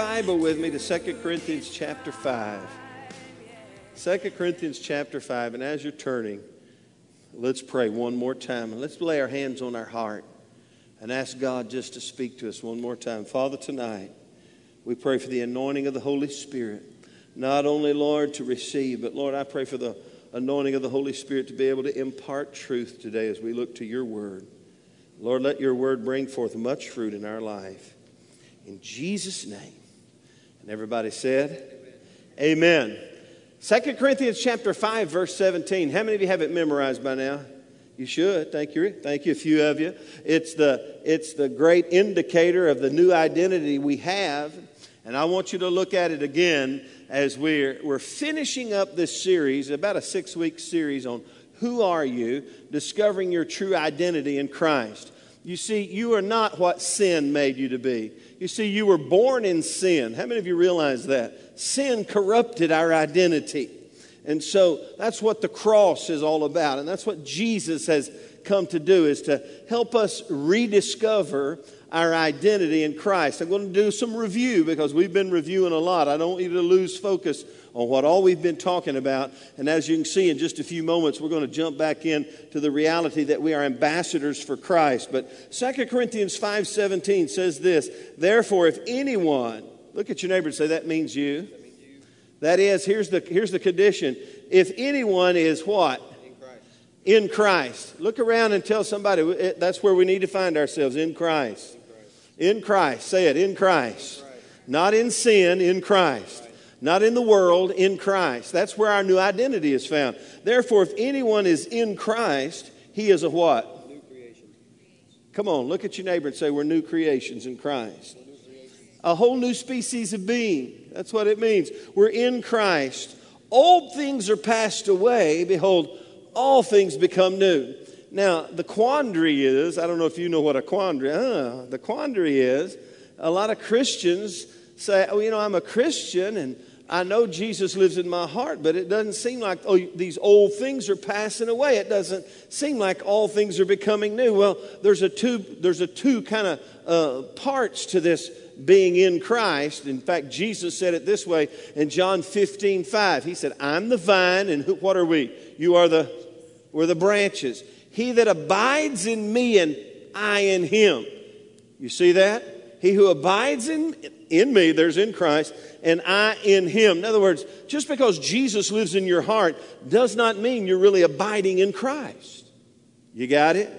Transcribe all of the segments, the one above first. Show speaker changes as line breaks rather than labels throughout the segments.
Bible with me to 2 Corinthians chapter 5. 2 Corinthians chapter 5. And as you're turning, let's pray one more time. And let's lay our hands on our heart and ask God just to speak to us one more time. Father, tonight, we pray for the anointing of the Holy Spirit. Not only, Lord, to receive, but Lord, I pray for the anointing of the Holy Spirit to be able to impart truth today as we look to your word. Lord, let your word bring forth much fruit in our life. In Jesus' name. Everybody said, Amen. Second Corinthians chapter 5, verse 17. How many of you have it memorized by now? You should. Thank you. Thank you, a few of you. It's the, it's the great indicator of the new identity we have. And I want you to look at it again as we're, we're finishing up this series, about a six week series on who are you, discovering your true identity in Christ. You see, you are not what sin made you to be. You see, you were born in sin. How many of you realize that? Sin corrupted our identity. And so that's what the cross is all about. And that's what Jesus has come to do is to help us rediscover our identity in Christ. I'm going to do some review because we've been reviewing a lot. I don't want you to lose focus on what all we've been talking about. And as you can see in just a few moments, we're going to jump back in to the reality that we are ambassadors for Christ. But 2 Corinthians 5:17 says this, "Therefore if anyone, look at your neighbor and say that means you. That is, here's the here's the condition. If anyone is what? In Christ. Look around and tell somebody that's where we need to find ourselves in Christ. In Christ. Say it, in Christ. Not in sin, in Christ not in the world, in Christ. That's where our new identity is found. Therefore, if anyone is in Christ, he is a what? New creation. Come on, look at your neighbor and say, We're new creations in Christ. A whole new species of being. That's what it means. We're in Christ. Old things are passed away. Behold, all things become new. Now, the quandary is I don't know if you know what a quandary uh, The quandary is a lot of Christians say, Oh, you know, I'm a Christian and I know Jesus lives in my heart, but it doesn't seem like oh, these old things are passing away. It doesn't seem like all things are becoming new. Well, there's a two, there's a two kind of uh, parts to this being in Christ. In fact, Jesus said it this way in John 15, 5. He said, I'm the vine, and who, what are we? You are the, we're the branches. He that abides in me and I in him. You see that? He who abides in, in me, there's in Christ, and I in him. In other words, just because Jesus lives in your heart does not mean you're really abiding in Christ. You got it?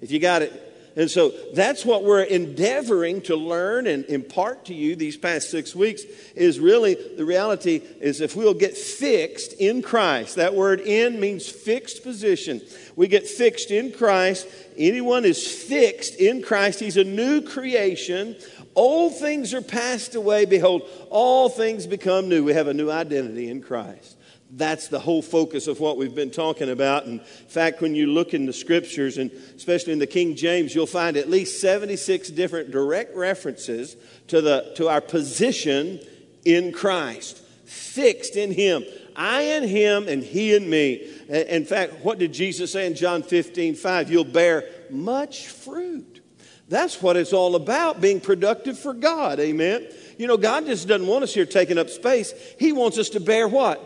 If you got it. And so that's what we're endeavoring to learn and impart to you these past six weeks is really the reality is if we'll get fixed in Christ. That word in means fixed position. We get fixed in Christ. Anyone is fixed in Christ. He's a new creation. Old things are passed away. Behold, all things become new. We have a new identity in Christ. That's the whole focus of what we've been talking about. In fact, when you look in the scriptures, and especially in the King James, you'll find at least 76 different direct references to, the, to our position in Christ, fixed in Him. I in Him and He in me. In fact, what did Jesus say in John 15, 5? You'll bear much fruit. That's what it's all about, being productive for God. Amen. You know, God just doesn't want us here taking up space. He wants us to bear what?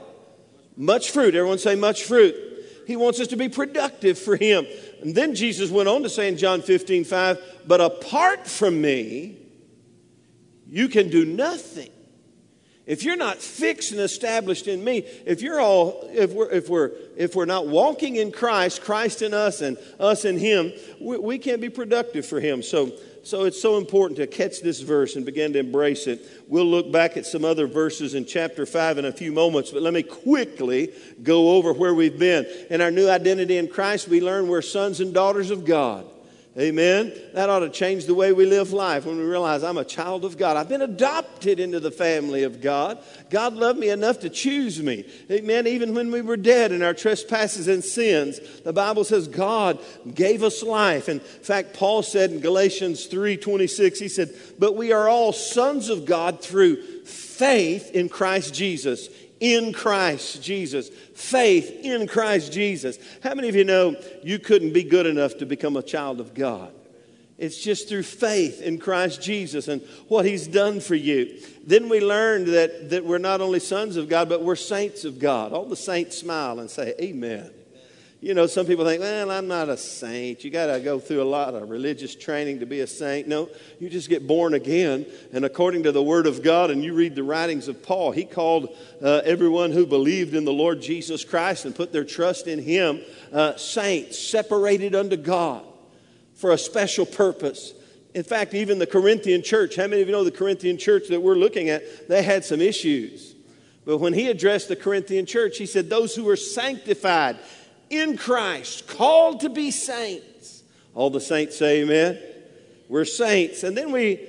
Much fruit. Everyone say much fruit. He wants us to be productive for Him. And then Jesus went on to say in John 15, 5, but apart from me, you can do nothing. If you're not fixed and established in me, if you're all, if we're, if we're, if we're not walking in Christ, Christ in us and us in Him, we, we can't be productive for Him. So, so it's so important to catch this verse and begin to embrace it. We'll look back at some other verses in chapter 5 in a few moments, but let me quickly go over where we've been. In our new identity in Christ, we learn we're sons and daughters of God. Amen. That ought to change the way we live life when we realize I'm a child of God. I've been adopted into the family of God. God loved me enough to choose me. Amen. Even when we were dead in our trespasses and sins, the Bible says God gave us life. In fact, Paul said in Galatians 3:26, he said, "But we are all sons of God through faith in Christ Jesus." In Christ Jesus. Faith in Christ Jesus. How many of you know you couldn't be good enough to become a child of God? It's just through faith in Christ Jesus and what He's done for you. Then we learned that, that we're not only sons of God, but we're saints of God. All the saints smile and say, Amen. You know, some people think, well, I'm not a saint. You got to go through a lot of religious training to be a saint. No, you just get born again. And according to the Word of God, and you read the writings of Paul, he called uh, everyone who believed in the Lord Jesus Christ and put their trust in Him uh, saints, separated unto God for a special purpose. In fact, even the Corinthian church, how many of you know the Corinthian church that we're looking at? They had some issues. But when he addressed the Corinthian church, he said, Those who are sanctified, in Christ, called to be saints. All the saints say amen. We're saints. And then we,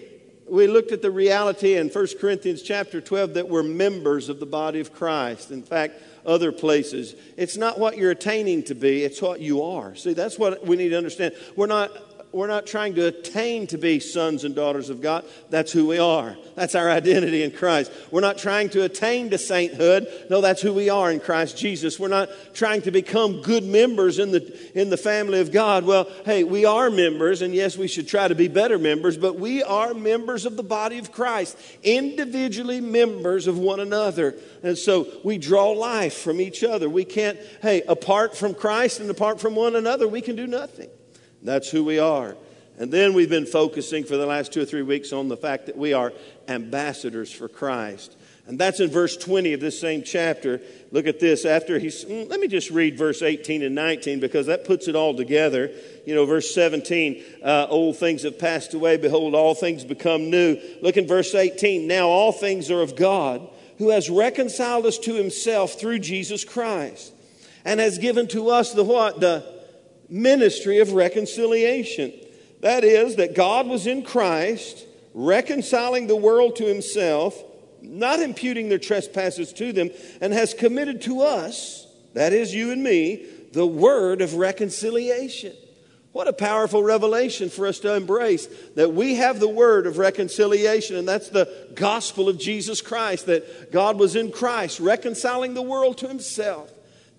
we looked at the reality in 1 Corinthians chapter 12 that we're members of the body of Christ. In fact, other places. It's not what you're attaining to be, it's what you are. See, that's what we need to understand. We're not we're not trying to attain to be sons and daughters of God. That's who we are. That's our identity in Christ. We're not trying to attain to sainthood. No, that's who we are in Christ Jesus. We're not trying to become good members in the, in the family of God. Well, hey, we are members, and yes, we should try to be better members, but we are members of the body of Christ, individually members of one another. And so we draw life from each other. We can't, hey, apart from Christ and apart from one another, we can do nothing. That's who we are. And then we've been focusing for the last two or three weeks on the fact that we are ambassadors for Christ. And that's in verse 20 of this same chapter. Look at this. After he's, mm, let me just read verse 18 and 19 because that puts it all together. You know, verse 17, uh, old things have passed away. Behold, all things become new. Look in verse 18. Now all things are of God who has reconciled us to himself through Jesus Christ and has given to us the what? The ministry of reconciliation. That is, that God was in Christ, reconciling the world to himself, not imputing their trespasses to them, and has committed to us, that is, you and me, the word of reconciliation. What a powerful revelation for us to embrace that we have the word of reconciliation, and that's the gospel of Jesus Christ, that God was in Christ, reconciling the world to himself.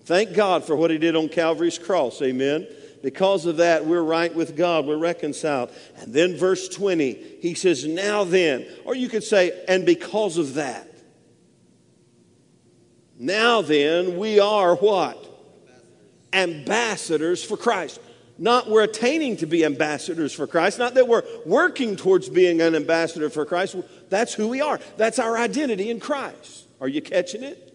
Thank God for what he did on Calvary's cross. Amen. Because of that, we're right with God. We're reconciled. And then verse 20, he says, Now then, or you could say, and because of that. Now then, we are what? Ambassadors, ambassadors for Christ. Not we're attaining to be ambassadors for Christ, not that we're working towards being an ambassador for Christ. That's who we are. That's our identity in Christ. Are you catching it?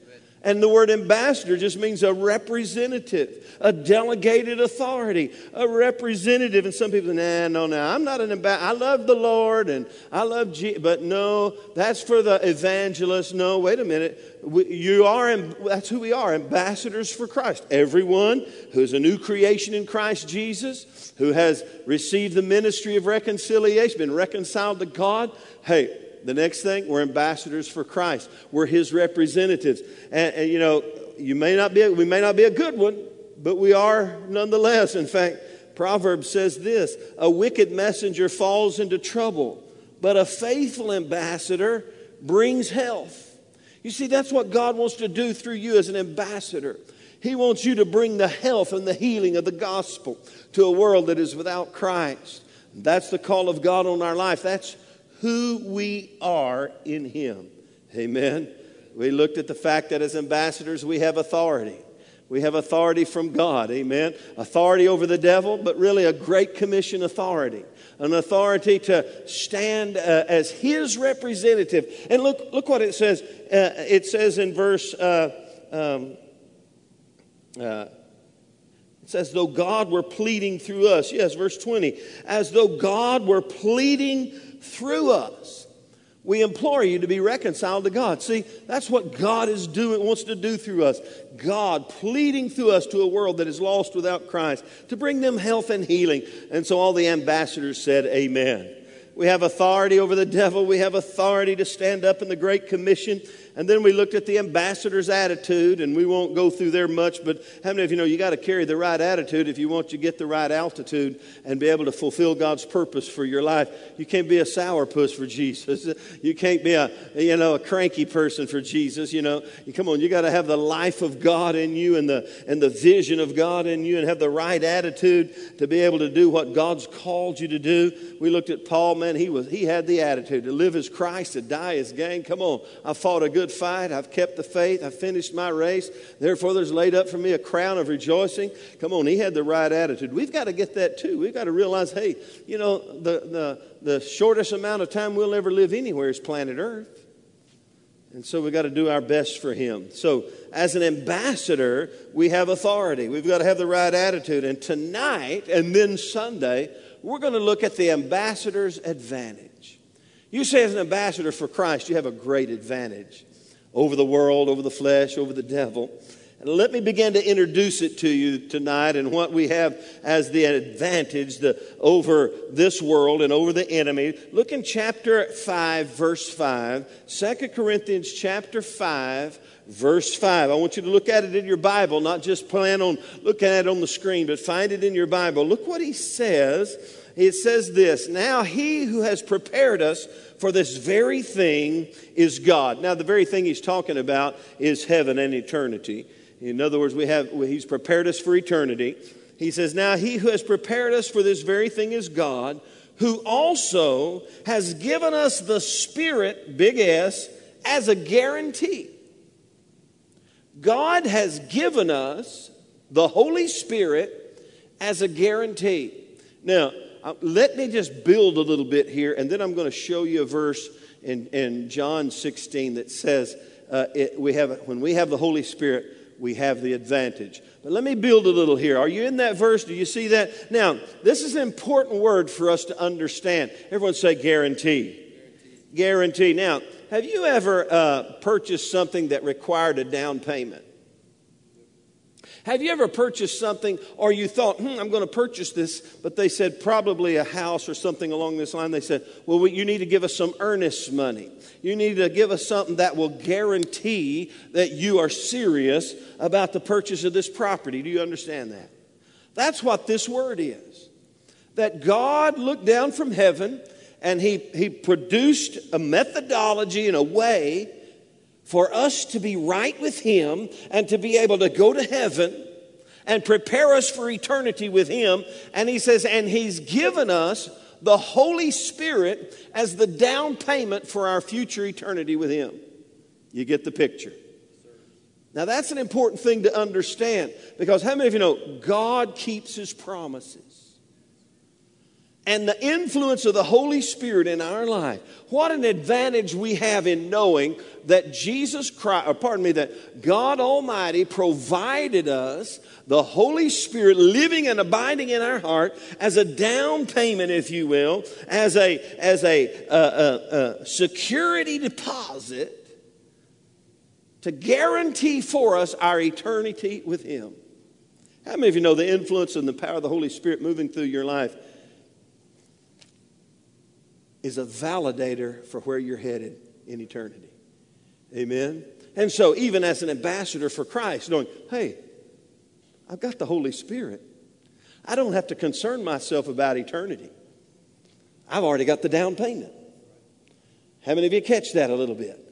And the word ambassador just means a representative, a delegated authority, a representative. And some people, say, nah, no, no, I'm not an ambassador. I love the Lord and I love Jesus. But no, that's for the evangelist. No, wait a minute. We, you are, that's who we are, ambassadors for Christ. Everyone who's a new creation in Christ Jesus, who has received the ministry of reconciliation, been reconciled to God, hey, the next thing, we're ambassadors for Christ. We're his representatives. And, and, you know, you may not be, a, we may not be a good one, but we are nonetheless. In fact, Proverbs says this a wicked messenger falls into trouble, but a faithful ambassador brings health. You see, that's what God wants to do through you as an ambassador. He wants you to bring the health and the healing of the gospel to a world that is without Christ. That's the call of God on our life. That's who we are in Him. Amen. We looked at the fact that as ambassadors, we have authority. We have authority from God, amen. Authority over the devil, but really a great commission authority. An authority to stand uh, as his representative. And look, look what it says. Uh, it says in verse, uh, um, uh, it says, though God were pleading through us. Yes, verse 20. As though God were pleading through us. We implore you to be reconciled to God. See, that's what God is doing, wants to do through us. God pleading through us to a world that is lost without Christ to bring them health and healing. And so all the ambassadors said, Amen. We have authority over the devil. We have authority to stand up in the Great Commission. And then we looked at the ambassador's attitude, and we won't go through there much, but how many of you know you got to carry the right attitude if you want to get the right altitude and be able to fulfill God's purpose for your life? You can't be a sourpuss for Jesus. You can't be a, you know, a cranky person for Jesus, you know. Come on, you got to have the life of God in you and the, and the vision of God in you and have the right attitude to be able to do what God's called you to do. We looked at Paul, man, he, was, he had the attitude to live as Christ, to die as gain. Come on, I fought a good good fight. I've kept the faith. I've finished my race. Therefore, there's laid up for me a crown of rejoicing. Come on, he had the right attitude. We've got to get that too. We've got to realize, hey, you know, the, the, the shortest amount of time we'll ever live anywhere is planet Earth. And so we've got to do our best for him. So, as an ambassador, we have authority. We've got to have the right attitude. And tonight and then Sunday, we're going to look at the ambassador's advantage. You say, as an ambassador for Christ, you have a great advantage over the world, over the flesh, over the devil. And let me begin to introduce it to you tonight and what we have as the advantage the, over this world and over the enemy. Look in chapter 5, verse 5. 2 Corinthians chapter 5, verse 5. I want you to look at it in your Bible, not just plan on looking at it on the screen, but find it in your Bible. Look what he says. It says this Now he who has prepared us for this very thing is God. Now, the very thing he's talking about is heaven and eternity. In other words, we have, he's prepared us for eternity. He says, Now he who has prepared us for this very thing is God, who also has given us the Spirit, big S, as a guarantee. God has given us the Holy Spirit as a guarantee. Now, uh, let me just build a little bit here, and then I'm going to show you a verse in, in John 16 that says, uh, it, we have, when we have the Holy Spirit, we have the advantage. But let me build a little here. Are you in that verse? Do you see that? Now, this is an important word for us to understand. Everyone say guarantee. Guarantee. guarantee. Now, have you ever uh, purchased something that required a down payment? Have you ever purchased something or you thought, hmm, I'm going to purchase this, but they said probably a house or something along this line? They said, well, you need to give us some earnest money. You need to give us something that will guarantee that you are serious about the purchase of this property. Do you understand that? That's what this word is. That God looked down from heaven and he, he produced a methodology and a way for us to be right with Him and to be able to go to heaven and prepare us for eternity with Him. And He says, and He's given us the Holy Spirit as the down payment for our future eternity with Him. You get the picture. Now, that's an important thing to understand because how many of you know God keeps His promises? And the influence of the Holy Spirit in our life. What an advantage we have in knowing that Jesus Christ, or pardon me, that God Almighty provided us the Holy Spirit living and abiding in our heart as a down payment, if you will, as a, as a, a, a security deposit to guarantee for us our eternity with Him. How many of you know the influence and the power of the Holy Spirit moving through your life is a validator for where you're headed in eternity. Amen? And so, even as an ambassador for Christ, knowing, hey, I've got the Holy Spirit, I don't have to concern myself about eternity. I've already got the down payment. How many of you catch that a little bit?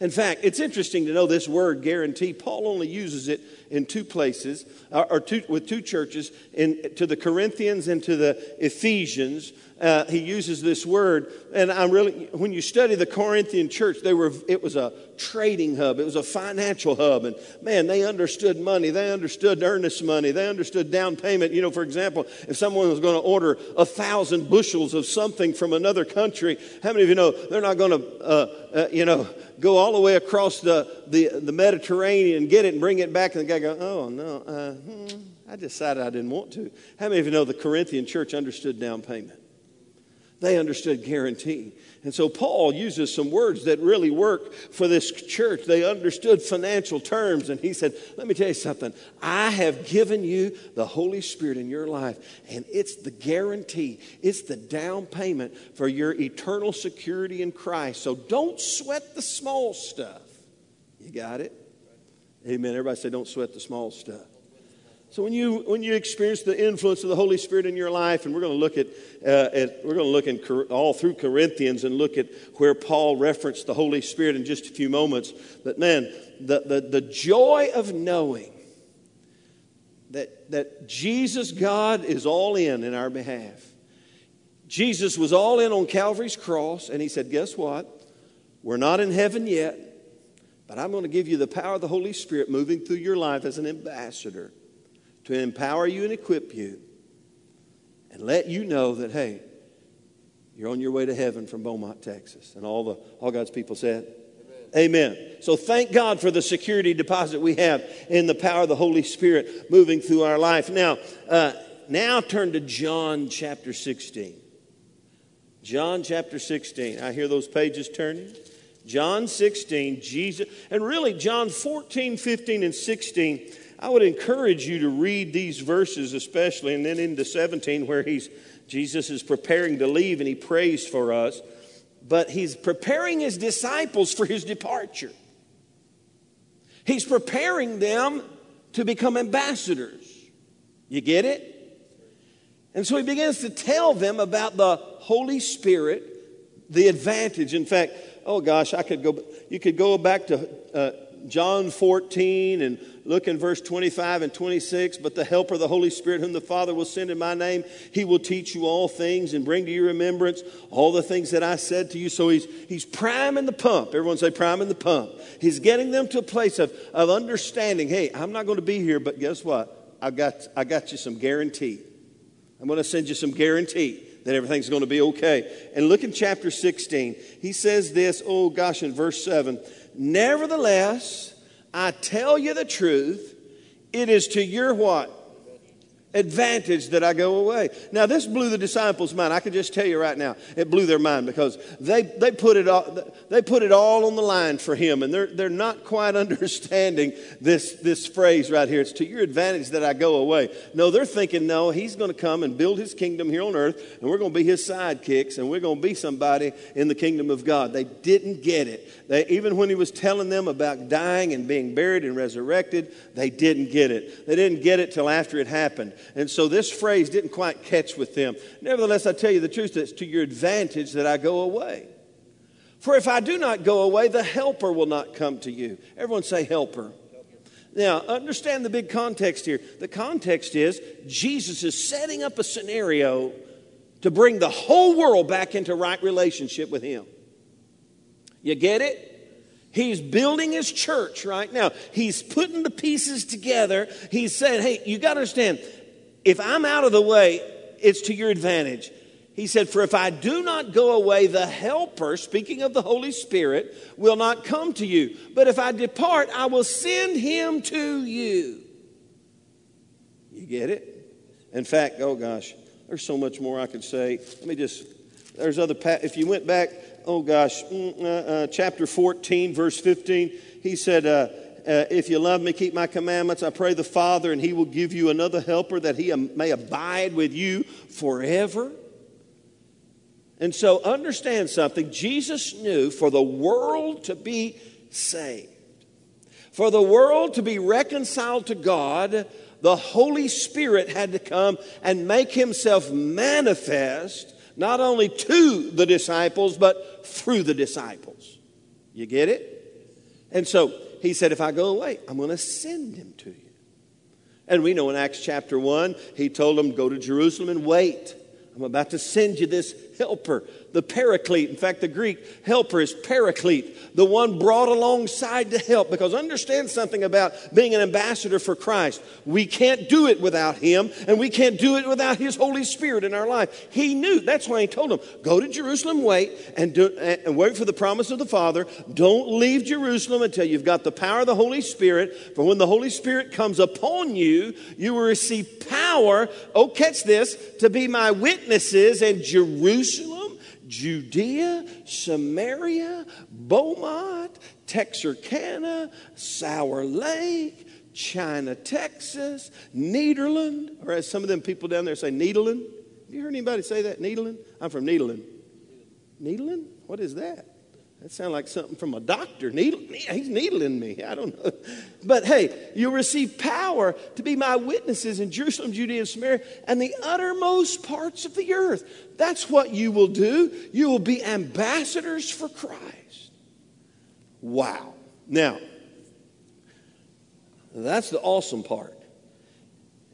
In fact, it's interesting to know this word guarantee. Paul only uses it in two places, or, two, with two churches, in, to the Corinthians and to the Ephesians uh, he uses this word. And I'm really, when you study the Corinthian church, they were, it was a trading hub, it was a financial hub. And man, they understood money, they understood earnest money, they understood down payment. You know, for example, if someone was going to order a thousand bushels of something from another country, how many of you know they're not going to, uh, uh, you know, go all the way across the, the, the Mediterranean, get it, and bring it back? And the guy go, oh, no. Uh, hmm, I decided I didn't want to. How many of you know the Corinthian church understood down payment? They understood guarantee. And so Paul uses some words that really work for this church. They understood financial terms. And he said, Let me tell you something. I have given you the Holy Spirit in your life, and it's the guarantee, it's the down payment for your eternal security in Christ. So don't sweat the small stuff. You got it? Amen. Everybody say, Don't sweat the small stuff. So when you when you experience the influence of the Holy Spirit in your life, and we're going to look at, uh, at we're going to look in all through Corinthians and look at where Paul referenced the Holy Spirit in just a few moments. But man, the the, the joy of knowing that that Jesus God is all in in our behalf. Jesus was all in on Calvary's cross, and he said, "Guess what? We're not in heaven yet, but I'm going to give you the power of the Holy Spirit moving through your life as an ambassador." to empower you and equip you and let you know that, hey, you're on your way to heaven from Beaumont, Texas. And all, the, all God's people said, Amen. Amen. So thank God for the security deposit we have in the power of the Holy Spirit moving through our life. Now, uh, now turn to John chapter 16. John chapter 16. I hear those pages turning. John 16, Jesus, and really John 14, 15, and 16 I would encourage you to read these verses, especially, and then into 17, where he's, Jesus is preparing to leave and he prays for us. But he's preparing his disciples for his departure. He's preparing them to become ambassadors. You get it? And so he begins to tell them about the Holy Spirit, the advantage. In fact, oh gosh, I could go, you could go back to uh, John 14 and look in verse 25 and 26. But the helper, the Holy Spirit, whom the Father will send in my name, he will teach you all things and bring to your remembrance all the things that I said to you. So he's, he's priming the pump. Everyone say, priming the pump. He's getting them to a place of, of understanding hey, I'm not going to be here, but guess what? I got, I got you some guarantee. I'm going to send you some guarantee that everything's going to be okay. And look in chapter 16. He says this, oh gosh, in verse 7 Nevertheless, I tell you the truth, it is to your what? Advantage that I go away. Now, this blew the disciples' mind. I can just tell you right now, it blew their mind because they, they, put, it all, they put it all on the line for him, and they're, they're not quite understanding this, this phrase right here. It's to your advantage that I go away. No, they're thinking, no, he's going to come and build his kingdom here on earth, and we're going to be his sidekicks, and we're going to be somebody in the kingdom of God. They didn't get it. They, even when he was telling them about dying and being buried and resurrected, they didn't get it. They didn't get it till after it happened. And so this phrase didn't quite catch with them. Nevertheless, I tell you the truth, it's to your advantage that I go away. For if I do not go away, the helper will not come to you. Everyone say, helper. Now, understand the big context here. The context is Jesus is setting up a scenario to bring the whole world back into right relationship with Him. You get it? He's building his church right now. He's putting the pieces together. He's saying, hey, you got to understand, if I'm out of the way, it's to your advantage. He said, For if I do not go away, the Helper, speaking of the Holy Spirit, will not come to you. But if I depart, I will send him to you. You get it? In fact, oh gosh, there's so much more I could say. Let me just, there's other, if you went back, oh gosh, mm, uh, uh, chapter 14, verse 15, he said, uh, uh, if you love me, keep my commandments. I pray the Father, and he will give you another helper that he may abide with you forever. And so understand something. Jesus knew for the world to be saved, for the world to be reconciled to God, the Holy Spirit had to come and make himself manifest not only to the disciples, but through the disciples. You get it? And so he said, If I go away, I'm going to send him to you. And we know in Acts chapter 1, he told them, Go to Jerusalem and wait. I'm about to send you this helper the paraclete. In fact, the Greek helper is paraclete, the one brought alongside to help. Because understand something about being an ambassador for Christ. We can't do it without Him, and we can't do it without His Holy Spirit in our life. He knew. That's why He told them, go to Jerusalem, wait, and, do, and wait for the promise of the Father. Don't leave Jerusalem until you've got the power of the Holy Spirit. For when the Holy Spirit comes upon you, you will receive power, oh, catch this, to be my witnesses in Jerusalem Judea, Samaria, Beaumont, Texarkana, Sour Lake, China, Texas, Nederland, or as some of them people down there say, Needland. Have you heard anybody say that, Needland? I'm from Needland. Needland? What is that? That sounds like something from a doctor. Needle, he's needling me. I don't know. But hey, you'll receive power to be my witnesses in Jerusalem, Judea, and Samaria, and the uttermost parts of the earth. That's what you will do. You will be ambassadors for Christ. Wow. Now, that's the awesome part.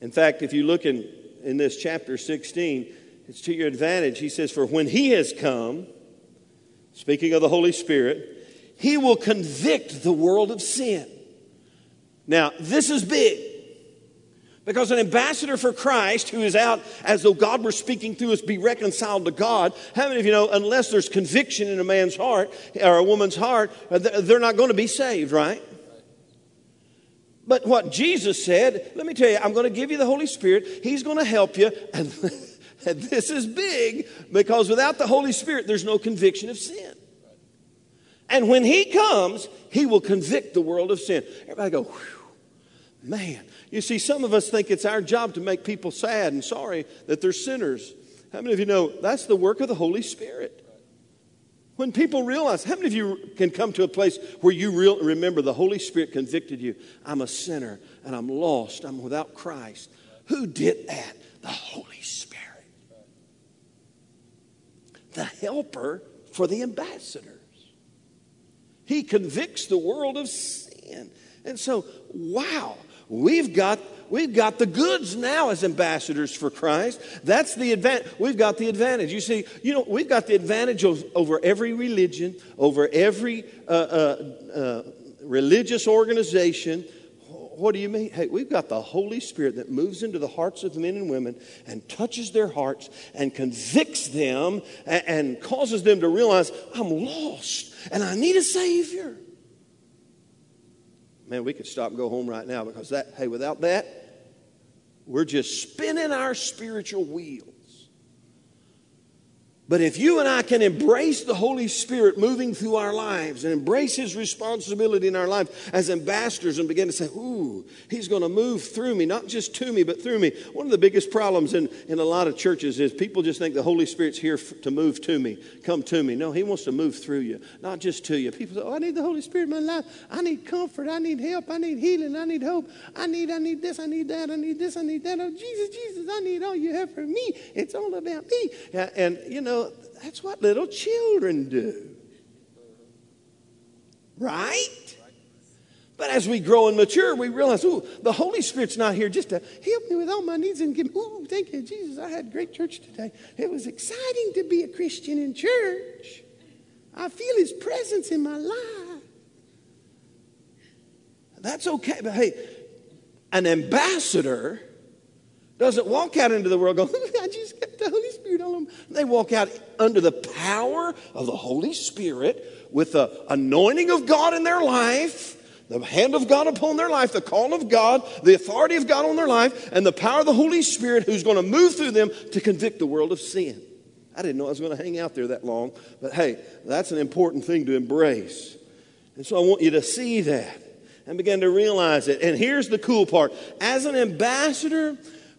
In fact, if you look in, in this chapter 16, it's to your advantage. He says, For when he has come, speaking of the Holy Spirit, he will convict the world of sin. Now, this is big. Because an ambassador for Christ who is out as though God were speaking through us, be reconciled to God. How many of you know, unless there's conviction in a man's heart or a woman's heart, uh, they're not going to be saved, right? But what Jesus said, let me tell you, I'm going to give you the Holy Spirit. He's going to help you. And this is big because without the Holy Spirit, there's no conviction of sin. And when He comes, He will convict the world of sin. Everybody go, man. You see, some of us think it's our job to make people sad and sorry that they're sinners. How many of you know that's the work of the Holy Spirit? When people realize, how many of you can come to a place where you real, remember the Holy Spirit convicted you? I'm a sinner and I'm lost. I'm without Christ. Who did that? The Holy Spirit the helper for the ambassadors. He convicts the world of sin. And so, wow, we've got we've got the goods now as ambassadors for Christ. That's the advantage. We've got the advantage. You see, you know, we've got the advantage of, over every religion, over every uh, uh, uh, religious organization, what do you mean? Hey, we've got the Holy Spirit that moves into the hearts of men and women and touches their hearts and convicts them and, and causes them to realize, I'm lost and I need a Savior. Man, we could stop and go home right now because that, hey, without that, we're just spinning our spiritual wheel. But if you and I can embrace the Holy Spirit moving through our lives and embrace His responsibility in our life as ambassadors and begin to say, Ooh, He's going to move through me, not just to me, but through me. One of the biggest problems in, in a lot of churches is people just think the Holy Spirit's here f- to move to me, come to me. No, He wants to move through you, not just to you. People say, Oh, I need the Holy Spirit in my life. I need comfort. I need help. I need healing. I need hope. I need, I need this. I need that. I need this. I need that. Oh, Jesus, Jesus, I need all you have for me. It's all about me. And, you know, know, that's what little children do. Right? But as we grow and mature, we realize, oh, the Holy Spirit's not here just to help me with all my needs and give me, oh, thank you, Jesus. I had great church today. It was exciting to be a Christian in church. I feel His presence in my life. That's okay. But hey, an ambassador doesn't walk out into the world going, I just got the Holy Spirit on them. They walk out under the power of the Holy Spirit with the anointing of God in their life, the hand of God upon their life, the call of God, the authority of God on their life, and the power of the Holy Spirit who's going to move through them to convict the world of sin. I didn't know I was going to hang out there that long, but hey, that's an important thing to embrace. And so I want you to see that and begin to realize it. And here's the cool part as an ambassador,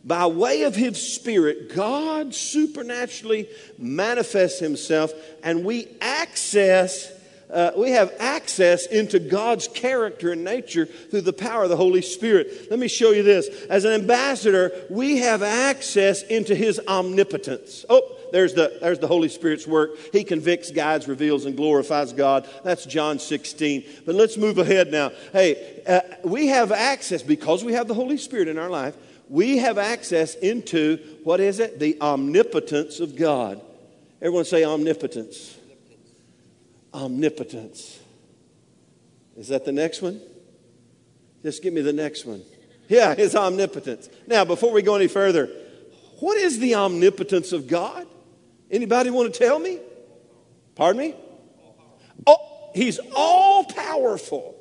by way of his spirit, God supernaturally manifests himself, and we access. Uh, we have access into God's character and nature through the power of the Holy Spirit. Let me show you this. As an ambassador, we have access into His omnipotence. Oh, there's the, there's the Holy Spirit's work. He convicts, guides, reveals, and glorifies God. That's John 16. But let's move ahead now. Hey, uh, we have access because we have the Holy Spirit in our life we have access into what is it? The omnipotence of God. Everyone say omnipotence. Omnipotence. Is that the next one? Just give me the next one. Yeah, his omnipotence. Now, before we go any further, what is the omnipotence of God? Anybody want to tell me? Pardon me? Oh, he's all powerful.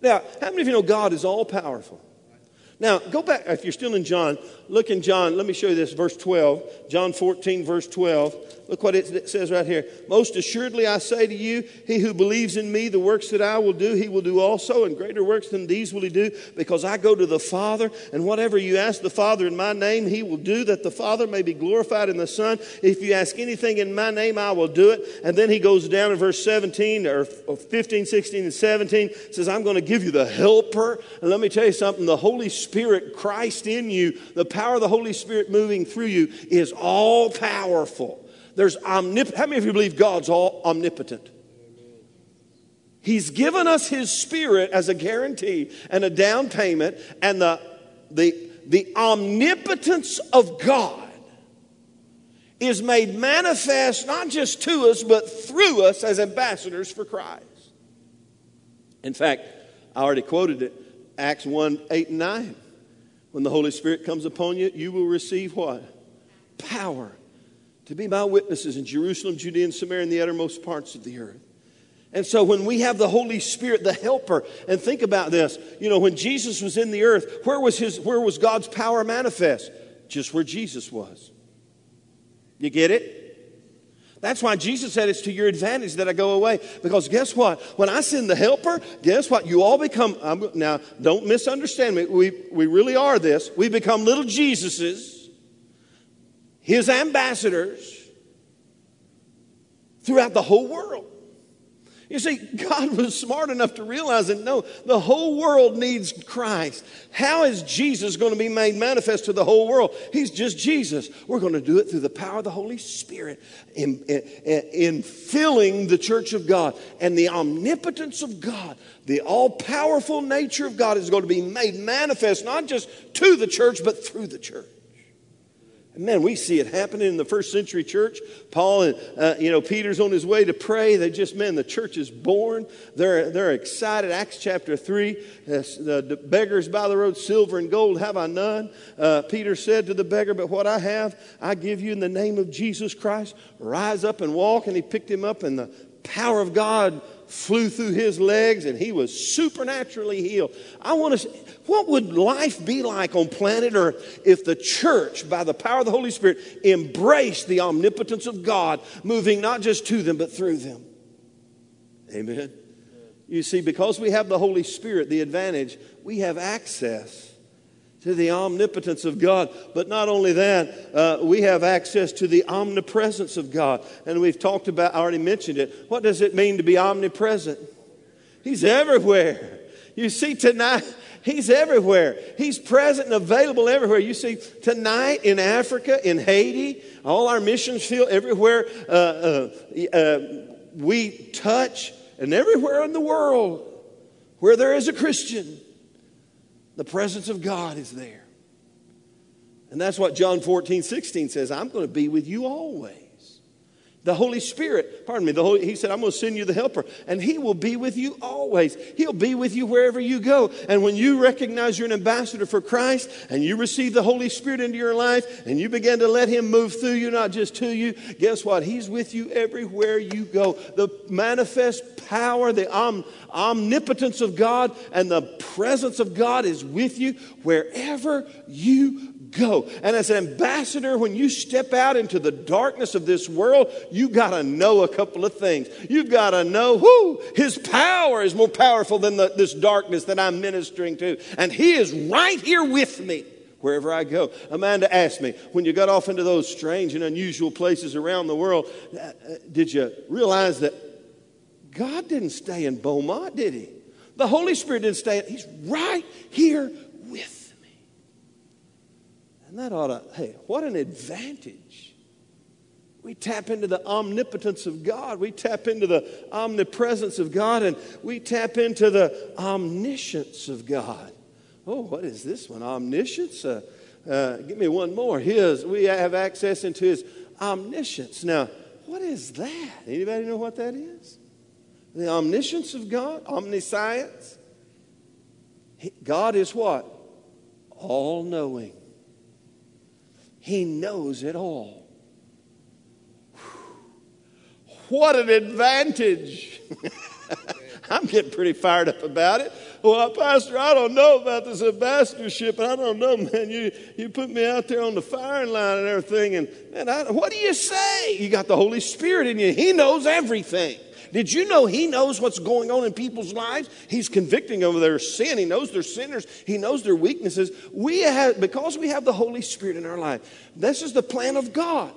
Now, how many of you know God is all powerful? Now, go back, if you're still in John, look in John. Let me show you this, verse 12. John 14, verse 12. Look what it says right here. Most assuredly, I say to you, he who believes in me, the works that I will do, he will do also, and greater works than these will he do, because I go to the Father, and whatever you ask the Father in my name, he will do, that the Father may be glorified in the Son. If you ask anything in my name, I will do it. And then he goes down in verse 17, or 15, 16, and 17, says, I'm going to give you the helper. And let me tell you something the Holy Spirit, Christ in you, the power of the Holy Spirit moving through you, is all powerful. There's omnip- How many of you believe God's all omnipotent? He's given us His Spirit as a guarantee and a down payment, and the, the, the omnipotence of God is made manifest not just to us, but through us as ambassadors for Christ. In fact, I already quoted it Acts 1 8 and 9. When the Holy Spirit comes upon you, you will receive what? Power to be my witnesses in Jerusalem, Judea, and Samaria, and the uttermost parts of the earth. And so when we have the Holy Spirit, the helper, and think about this, you know, when Jesus was in the earth, where was his where was God's power manifest? Just where Jesus was. You get it? That's why Jesus said it's to your advantage that I go away. Because guess what? When I send the helper, guess what? You all become, I'm, now don't misunderstand me. We, we really are this. We become little Jesuses his ambassadors throughout the whole world. You see, God was smart enough to realize that no, the whole world needs Christ. How is Jesus going to be made manifest to the whole world? He's just Jesus. We're going to do it through the power of the Holy Spirit in, in, in filling the church of God. And the omnipotence of God, the all powerful nature of God is going to be made manifest not just to the church, but through the church. Man, we see it happening in the first century church. Paul and, uh, you know, Peter's on his way to pray. They just, man, the church is born. They're, they're excited. Acts chapter 3, uh, the, beggars by the road, silver and gold have I none. Uh, Peter said to the beggar, But what I have, I give you in the name of Jesus Christ. Rise up and walk. And he picked him up, and the power of God flew through his legs and he was supernaturally healed. I want to what would life be like on planet Earth if the church, by the power of the Holy Spirit, embraced the omnipotence of God, moving not just to them, but through them? Amen. You see, because we have the Holy Spirit, the advantage, we have access to the omnipotence of God. But not only that, uh, we have access to the omnipresence of God. And we've talked about, I already mentioned it. What does it mean to be omnipresent? He's everywhere. You see, tonight, He's everywhere. He's present and available everywhere. You see, tonight in Africa, in Haiti, all our missions field, everywhere uh, uh, uh, we touch, and everywhere in the world where there is a Christian, the presence of God is there. And that's what John 14, 16 says I'm going to be with you always. The Holy Spirit, pardon me, the Holy, he said, I'm going to send you the helper, and he will be with you always. He'll be with you wherever you go. And when you recognize you're an ambassador for Christ and you receive the Holy Spirit into your life and you begin to let him move through you, not just to you, guess what? He's with you everywhere you go. The manifest power, the om, omnipotence of God, and the presence of God is with you wherever you go. And as an ambassador, when you step out into the darkness of this world, you got to know a couple of things. You've got to know who his power is more powerful than the, this darkness that I'm ministering to. And he is right here with me wherever I go. Amanda asked me, when you got off into those strange and unusual places around the world, uh, uh, did you realize that God didn't stay in Beaumont, did he? The Holy Spirit didn't stay. He's right here with and that ought to, hey, what an advantage. We tap into the omnipotence of God. We tap into the omnipresence of God, and we tap into the omniscience of God. Oh, what is this one? Omniscience? Uh, uh, give me one more. His. We have access into His omniscience. Now, what is that? Anybody know what that is? The omniscience of God, omniscience. God is what? All knowing. He knows it all. What an advantage! I'm getting pretty fired up about it. Well, Pastor, I don't know about this ambassadorship. I don't know, man. You, you put me out there on the firing line and everything. And, man, I, what do you say? You got the Holy Spirit in you. He knows everything. Did you know He knows what's going on in people's lives? He's convicting of their sin. He knows they're sinners. He knows their weaknesses. We have, because we have the Holy Spirit in our life, this is the plan of God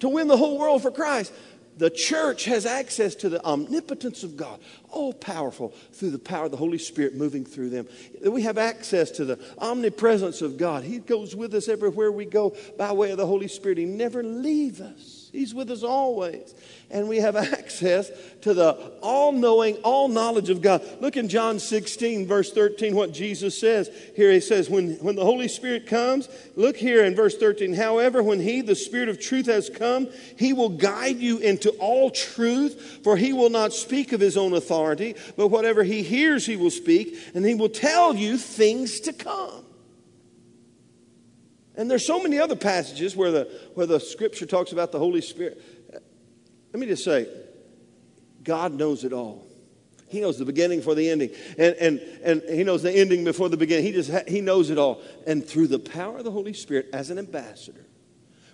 to win the whole world for Christ. The church has access to the omnipotence of God, all powerful through the power of the Holy Spirit moving through them. We have access to the omnipresence of God. He goes with us everywhere we go by way of the Holy Spirit. He never leaves us. He's with us always. And we have access to the all knowing, all knowledge of God. Look in John 16, verse 13, what Jesus says. Here he says, when, when the Holy Spirit comes, look here in verse 13. However, when he, the Spirit of truth, has come, he will guide you into all truth, for he will not speak of his own authority, but whatever he hears, he will speak, and he will tell you things to come. And there's so many other passages where the, where the scripture talks about the Holy Spirit. Let me just say, God knows it all. He knows the beginning for the ending. And, and, and he knows the ending before the beginning. He, just ha- he knows it all. And through the power of the Holy Spirit as an ambassador,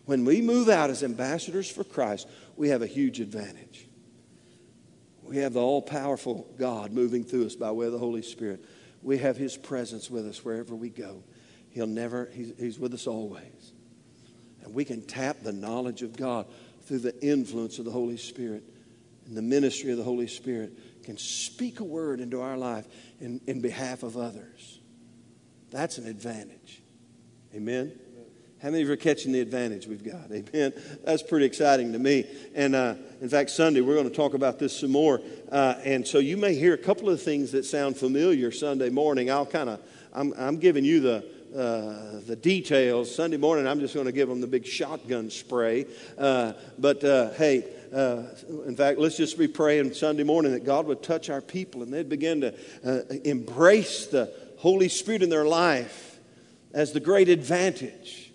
when we move out as ambassadors for Christ, we have a huge advantage. We have the all powerful God moving through us by way of the Holy Spirit. We have his presence with us wherever we go. He'll never, he's, he's with us always. And we can tap the knowledge of God through the influence of the Holy Spirit and the ministry of the Holy Spirit can speak a word into our life in, in behalf of others. That's an advantage. Amen? How many of you are catching the advantage we've got? Amen. That's pretty exciting to me. And uh, in fact, Sunday we're going to talk about this some more. Uh, and so you may hear a couple of things that sound familiar Sunday morning. I'll kind of, I'm, I'm giving you the uh, the details. Sunday morning, I'm just going to give them the big shotgun spray. Uh, but uh, hey, uh, in fact, let's just be praying Sunday morning that God would touch our people and they'd begin to uh, embrace the Holy Spirit in their life as the great advantage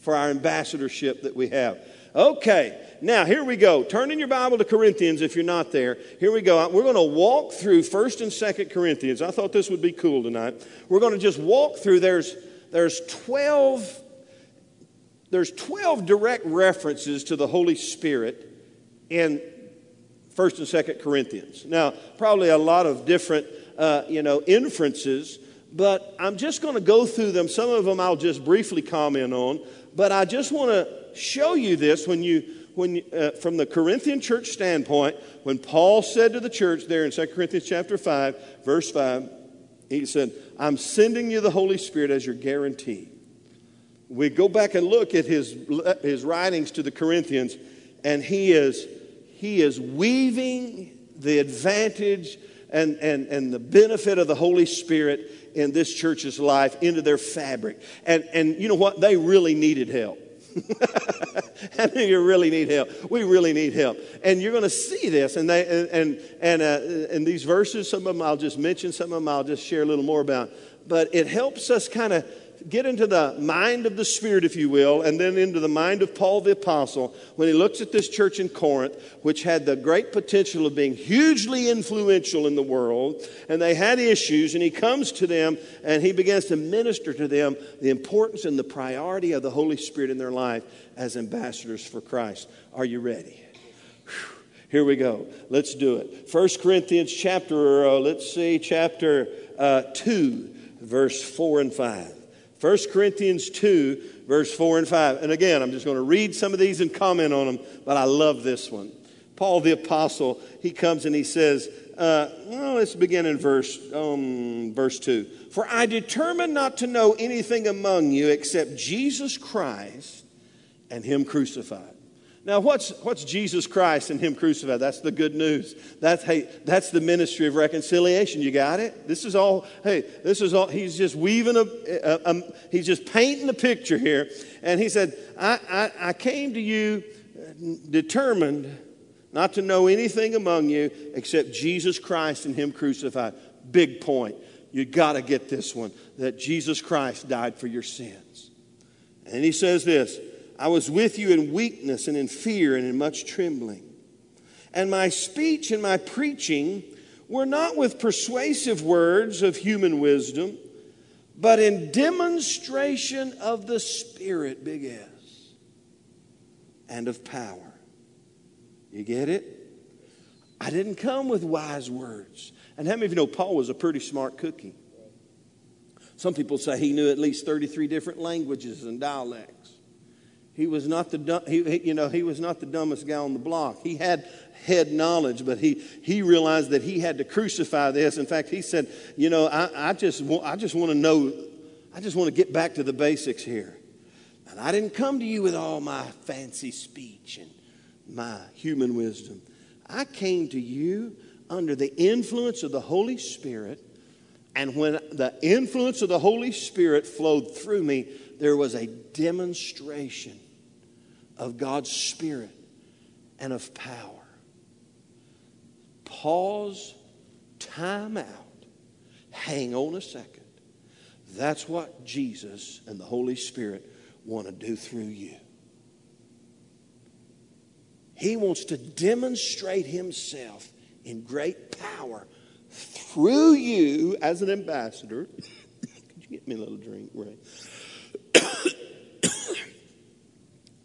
for our ambassadorship that we have. Okay, now here we go. Turn in your Bible to Corinthians if you're not there. Here we go. We're going to walk through 1st and 2nd Corinthians. I thought this would be cool tonight. We're going to just walk through. There's there's 12 there's 12 direct references to the Holy Spirit in 1st and 2nd Corinthians. Now, probably a lot of different uh, you know inferences, but I'm just going to go through them. Some of them I'll just briefly comment on, but I just want to show you this when you when uh, from the Corinthian church standpoint, when Paul said to the church there in 2 Corinthians chapter 5, verse 5, he said, I'm sending you the Holy Spirit as your guarantee. We go back and look at his, his writings to the Corinthians, and he is, he is weaving the advantage and, and, and the benefit of the Holy Spirit in this church's life into their fabric. And, and you know what? They really needed help. Many you really need help? We really need help. And you're going to see this. And, they, and, and, uh, and these verses, some of them I'll just mention, some of them I'll just share a little more about. But it helps us kind of get into the mind of the Spirit, if you will, and then into the mind of Paul the Apostle when he looks at this church in Corinth, which had the great potential of being hugely influential in the world, and they had issues, and he comes to them and he begins to minister to them the importance and the priority of the Holy Spirit in their life as ambassadors for Christ. Are you ready? Here we go. Let's do it. First Corinthians chapter, uh, let's see, chapter uh, 2, verse 4 and 5. 1 Corinthians 2, verse 4 and 5. And again, I'm just going to read some of these and comment on them, but I love this one. Paul the Apostle, he comes and he says, uh, well, let's begin in verse, um, verse 2. For I determined not to know anything among you except Jesus Christ and Him crucified. Now, what's, what's Jesus Christ and Him crucified? That's the good news. That's, hey, that's the ministry of reconciliation. You got it? This is all, hey, this is all, he's just weaving a, a, a he's just painting a picture here. And he said, I, I, I came to you determined not to know anything among you except Jesus Christ and Him crucified. Big point. You got to get this one that Jesus Christ died for your sins. And he says this I was with you in weakness and in fear and in much trembling. And my speech and my preaching were not with persuasive words of human wisdom, but in demonstration of the Spirit, big S, and of power. You get it? I didn't come with wise words. And how many of you know Paul was a pretty smart cookie? Some people say he knew at least 33 different languages and dialects. He was not the he, you know he was not the dumbest guy on the block. He had head knowledge, but he he realized that he had to crucify this. In fact, he said, you know, I, I just I just want to know, I just want to get back to the basics here. And I didn't come to you with all my fancy speech and my human wisdom. I came to you under the influence of the Holy Spirit. And when the influence of the Holy Spirit flowed through me, there was a demonstration of God's Spirit and of power. Pause, time out, hang on a second. That's what Jesus and the Holy Spirit want to do through you. He wants to demonstrate Himself in great power through you as an ambassador. Could you get me a little drink, Ray?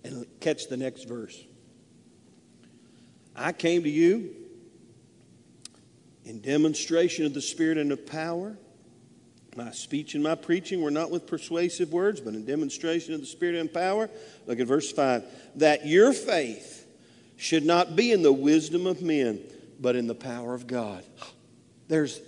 And catch the next verse. I came to you in demonstration of the Spirit and of power. My speech and my preaching were not with persuasive words, but in demonstration of the Spirit and power. Look at verse 5. That your faith should not be in the wisdom of men, but in the power of God. There's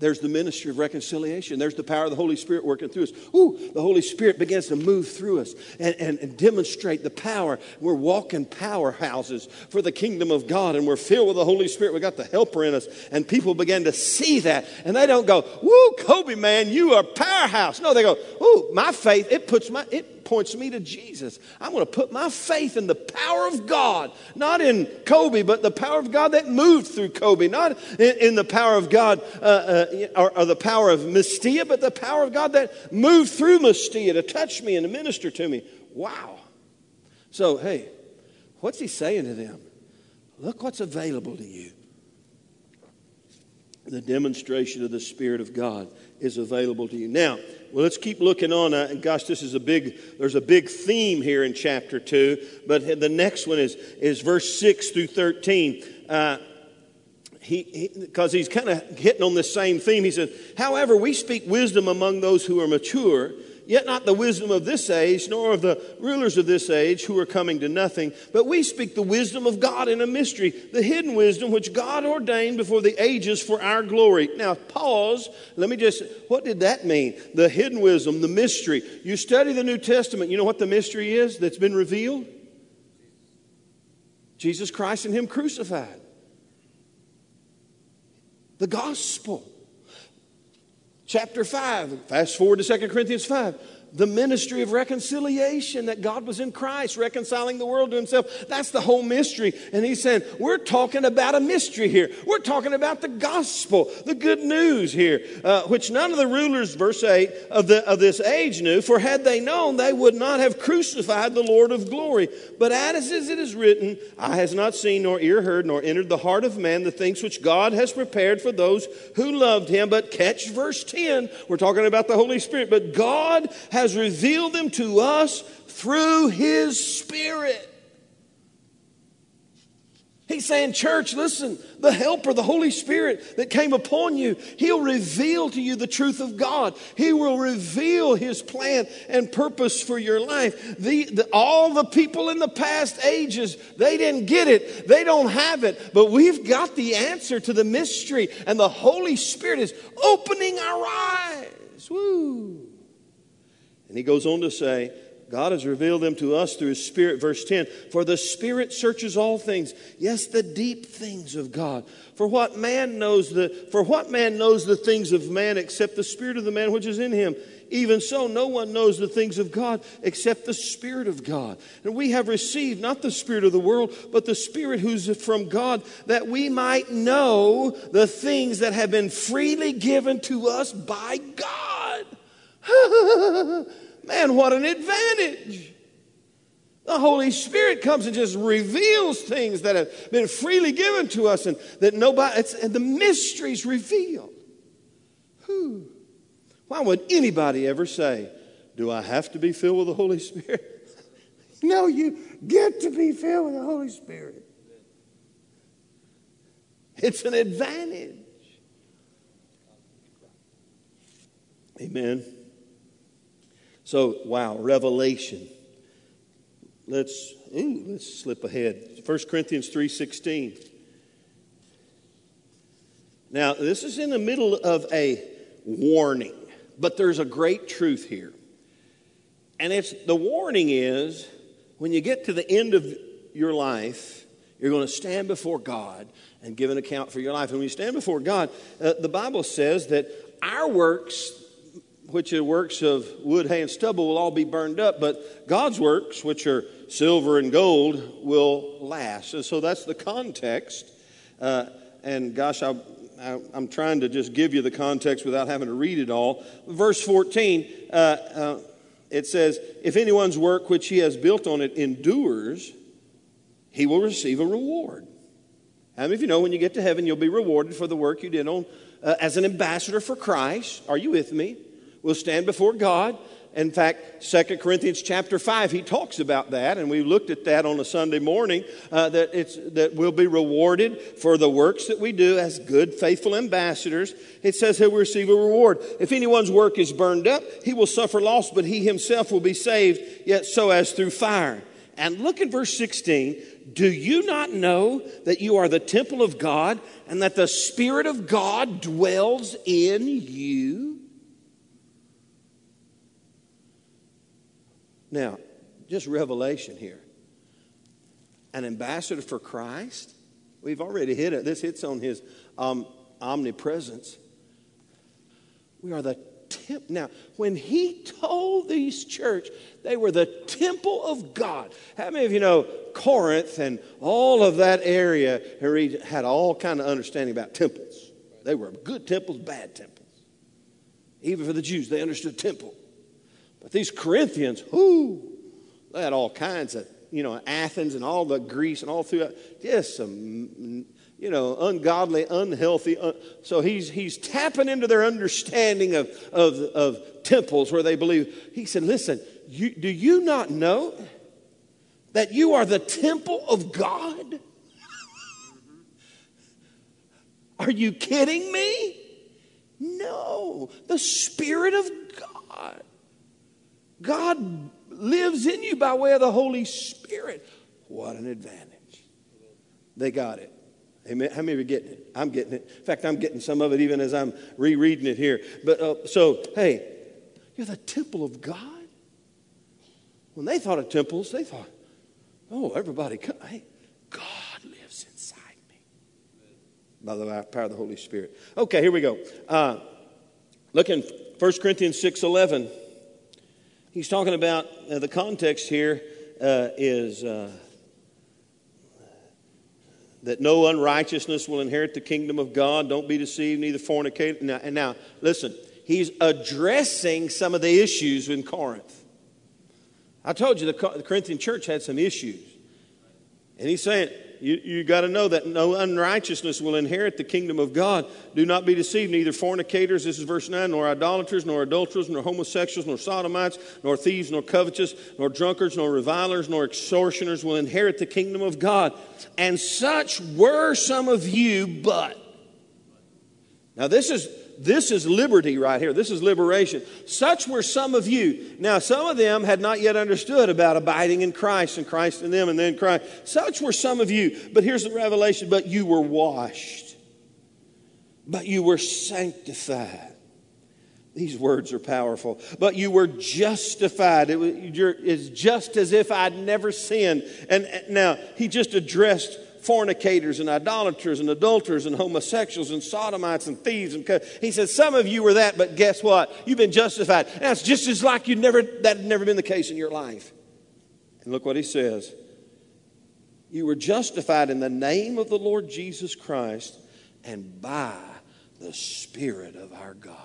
there's the ministry of reconciliation. There's the power of the Holy Spirit working through us. Ooh, the Holy Spirit begins to move through us and, and, and, demonstrate the power. We're walking powerhouses for the kingdom of God, and we're filled with the Holy Spirit. We got the helper in us, and people begin to see that, and they don't go, "Woo, Kobe, man, you are powerhouse." No, they go, "Ooh, my faith it puts my it points me to Jesus. I'm going to put my faith in the power of God, not in Kobe, but the power of God that moved through Kobe, not in, in the power of God uh, uh, or, or, the power of Mestia, but the power of God that moved through Mestia to touch me and to minister to me. Wow. So, hey, what's he saying to them? Look what's available to you. The demonstration of the Spirit of God is available to you. Now, well, let's keep looking on. Uh, gosh, this is a big, there's a big theme here in chapter 2, but the next one is, is verse 6 through 13. Uh, he because he, he's kind of hitting on the same theme. He says, However, we speak wisdom among those who are mature Yet not the wisdom of this age, nor of the rulers of this age who are coming to nothing, but we speak the wisdom of God in a mystery, the hidden wisdom which God ordained before the ages for our glory. Now, pause. Let me just, what did that mean? The hidden wisdom, the mystery. You study the New Testament, you know what the mystery is that's been revealed? Jesus Christ and Him crucified. The gospel chapter 5, fast forward to 2 Corinthians 5 the ministry of reconciliation that God was in Christ, reconciling the world to himself. That's the whole mystery. And he's saying, we're talking about a mystery here. We're talking about the gospel, the good news here, uh, which none of the rulers, verse 8, of, the, of this age knew. For had they known, they would not have crucified the Lord of glory. But as it is written, eye has not seen, nor ear heard, nor entered the heart of man the things which God has prepared for those who loved him. But catch verse 10. We're talking about the Holy Spirit. But God has has revealed them to us through His Spirit. He's saying, Church, listen, the helper, the Holy Spirit that came upon you, He'll reveal to you the truth of God. He will reveal His plan and purpose for your life. The, the, all the people in the past ages, they didn't get it, they don't have it, but we've got the answer to the mystery, and the Holy Spirit is opening our eyes. Woo! And he goes on to say, God has revealed them to us through his Spirit, verse 10. For the Spirit searches all things, yes, the deep things of God. For what man knows the for what man knows the things of man except the Spirit of the man which is in him? Even so, no one knows the things of God except the Spirit of God. And we have received not the Spirit of the world, but the Spirit who's from God, that we might know the things that have been freely given to us by God. Man, what an advantage. The Holy Spirit comes and just reveals things that have been freely given to us and that nobody, and the mysteries revealed. Whew. Why would anybody ever say, Do I have to be filled with the Holy Spirit? no, you get to be filled with the Holy Spirit. It's an advantage. Amen. So, wow, revelation. Let's ooh, let's slip ahead. 1 Corinthians 3:16. Now, this is in the middle of a warning, but there's a great truth here. And it's the warning is when you get to the end of your life, you're going to stand before God and give an account for your life. And when you stand before God, uh, the Bible says that our works, which are works of wood, hay, and stubble, will all be burned up, but God's works, which are silver and gold, will last. And so that's the context. Uh, and gosh, I, I, am trying to just give you the context without having to read it all. Verse 14, uh, uh, it says, If anyone's work which he has built on it endures, he will receive a reward. How many of you know when you get to heaven, you'll be rewarded for the work you did on uh, as an ambassador for Christ? Are you with me? We'll stand before God. In fact, Second Corinthians chapter 5, he talks about that, and we looked at that on a Sunday morning, uh, that, it's, that we'll be rewarded for the works that we do as good, faithful ambassadors. It says he'll receive a reward. If anyone's work is burned up, he will suffer loss, but he himself will be saved, yet so as through fire. And look at verse 16. Do you not know that you are the temple of God and that the Spirit of God dwells in you? Now, just revelation here. An ambassador for Christ? We've already hit it. This hits on his um, omnipresence. We are the temple. Now, when he told these church they were the temple of God, how many of you know Corinth and all of that area had all kind of understanding about temples? They were good temples, bad temples. Even for the Jews, they understood temple. But these Corinthians, whoo, they had all kinds of, you know, Athens and all the Greece and all throughout, just some you know, ungodly, unhealthy. Un- so he's, he's tapping into their understanding of, of, of temples where they believe. He said, Listen, you, do you not know that you are the temple of God? Are you kidding me? No, the Spirit of God. God lives in you by way of the Holy Spirit. What an advantage. They got it. Amen. How many of you getting it? I'm getting it. In fact, I'm getting some of it even as I'm rereading it here. But uh, so, hey, you're the temple of God. When they thought of temples, they thought, oh, everybody, come. hey, God lives inside me by the power of the Holy Spirit. Okay, here we go. Uh, look in 1 Corinthians 6 11. He's talking about uh, the context here uh, is uh, that no unrighteousness will inherit the kingdom of God. Don't be deceived, neither fornicate. Now, and now, listen, he's addressing some of the issues in Corinth. I told you the Corinthian church had some issues. And he's saying, you, you got to know that no unrighteousness will inherit the kingdom of God. Do not be deceived, neither fornicators, this is verse 9, nor idolaters, nor adulterers, nor homosexuals, nor sodomites, nor thieves, nor covetous, nor drunkards, nor revilers, nor extortioners will inherit the kingdom of God. And such were some of you, but. Now, this is this is liberty right here. This is liberation. Such were some of you. Now, some of them had not yet understood about abiding in Christ and Christ in them and then Christ. Such were some of you. But here's the revelation but you were washed, but you were sanctified. These words are powerful. But you were justified. It was, it's just as if I'd never sinned. And now, he just addressed fornicators and idolaters and adulterers and homosexuals and sodomites and thieves. And co- he says, Some of you were that, but guess what? You've been justified. It's just as like you never, that had never been the case in your life. And look what he says. You were justified in the name of the Lord Jesus Christ and by the Spirit of our God.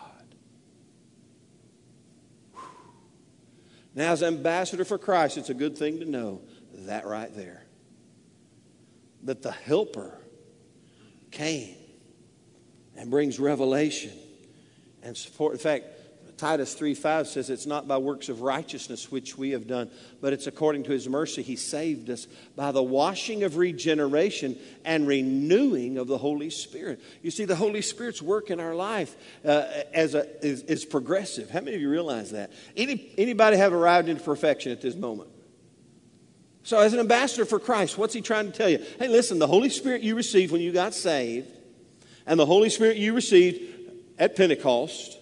Now, as ambassador for Christ, it's a good thing to know that right there. That the helper came and brings revelation and support. In fact, Titus 3 5 says, It's not by works of righteousness which we have done, but it's according to his mercy. He saved us by the washing of regeneration and renewing of the Holy Spirit. You see, the Holy Spirit's work in our life uh, as a, is, is progressive. How many of you realize that? Any, anybody have arrived into perfection at this moment? So, as an ambassador for Christ, what's he trying to tell you? Hey, listen, the Holy Spirit you received when you got saved, and the Holy Spirit you received at Pentecost,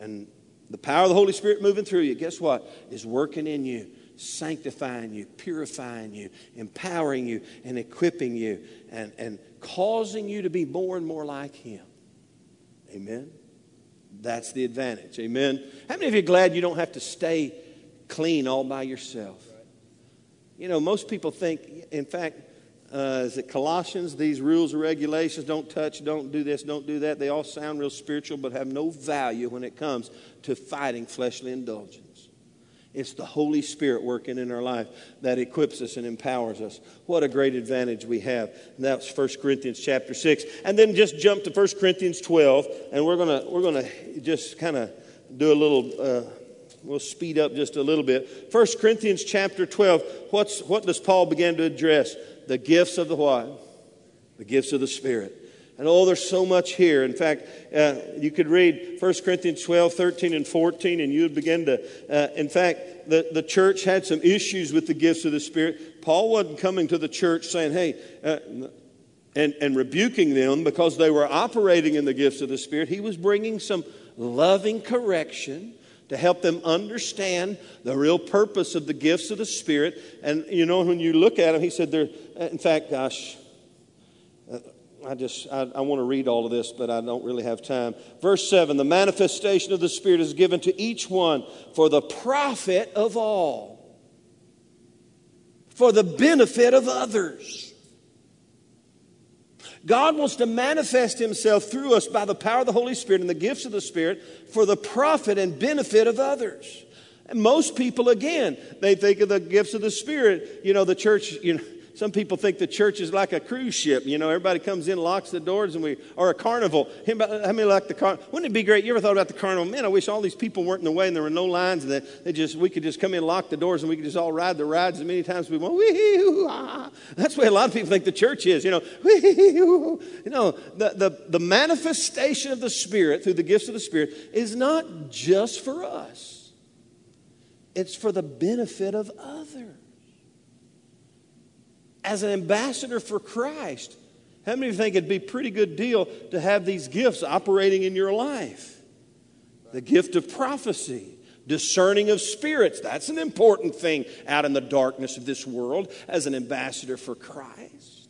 and the power of the Holy Spirit moving through you, guess what? Is working in you, sanctifying you, purifying you, empowering you, and equipping you, and, and causing you to be more and more like Him. Amen? That's the advantage. Amen? How many of you are glad you don't have to stay clean all by yourself? You know, most people think, in fact, uh, is it Colossians? These rules and regulations don't touch, don't do this, don't do that. They all sound real spiritual, but have no value when it comes to fighting fleshly indulgence. It's the Holy Spirit working in our life that equips us and empowers us. What a great advantage we have. And that's 1 Corinthians chapter 6. And then just jump to 1 Corinthians 12, and we're going to we're gonna just kind of do a little. Uh, we'll speed up just a little bit. 1 Corinthians chapter 12, what's, what does Paul begin to address? the gifts of the what? The gifts of the Spirit. And oh, there's so much here. In fact, uh, you could read 1 Corinthians 12, 13, and 14, and you would begin to. Uh, in fact, the, the church had some issues with the gifts of the Spirit. Paul wasn't coming to the church saying, hey, uh, and, and rebuking them because they were operating in the gifts of the Spirit. He was bringing some loving correction to help them understand the real purpose of the gifts of the Spirit. And you know, when you look at them, he said, "There." In fact, gosh, uh, I just I, I want to read all of this, but I don't really have time. Verse seven: The manifestation of the Spirit is given to each one for the profit of all, for the benefit of others. God wants to manifest Himself through us by the power of the Holy Spirit and the gifts of the Spirit for the profit and benefit of others. And most people, again, they think of the gifts of the Spirit. You know, the church, you know, some people think the church is like a cruise ship. You know, everybody comes in, locks the doors, and we, or a carnival. How many like the carnival? Wouldn't it be great? You ever thought about the carnival? Man, I wish all these people weren't in the way and there were no lines and that they just, we could just come in, lock the doors, and we could just all ride the rides as many times as we want. That's the way a lot of people think the church is, you know. You know, the, the, the manifestation of the Spirit through the gifts of the Spirit is not just for us. It's for the benefit of others as an ambassador for Christ. How many of you think it'd be a pretty good deal to have these gifts operating in your life? The gift of prophecy, discerning of spirits. That's an important thing out in the darkness of this world as an ambassador for Christ.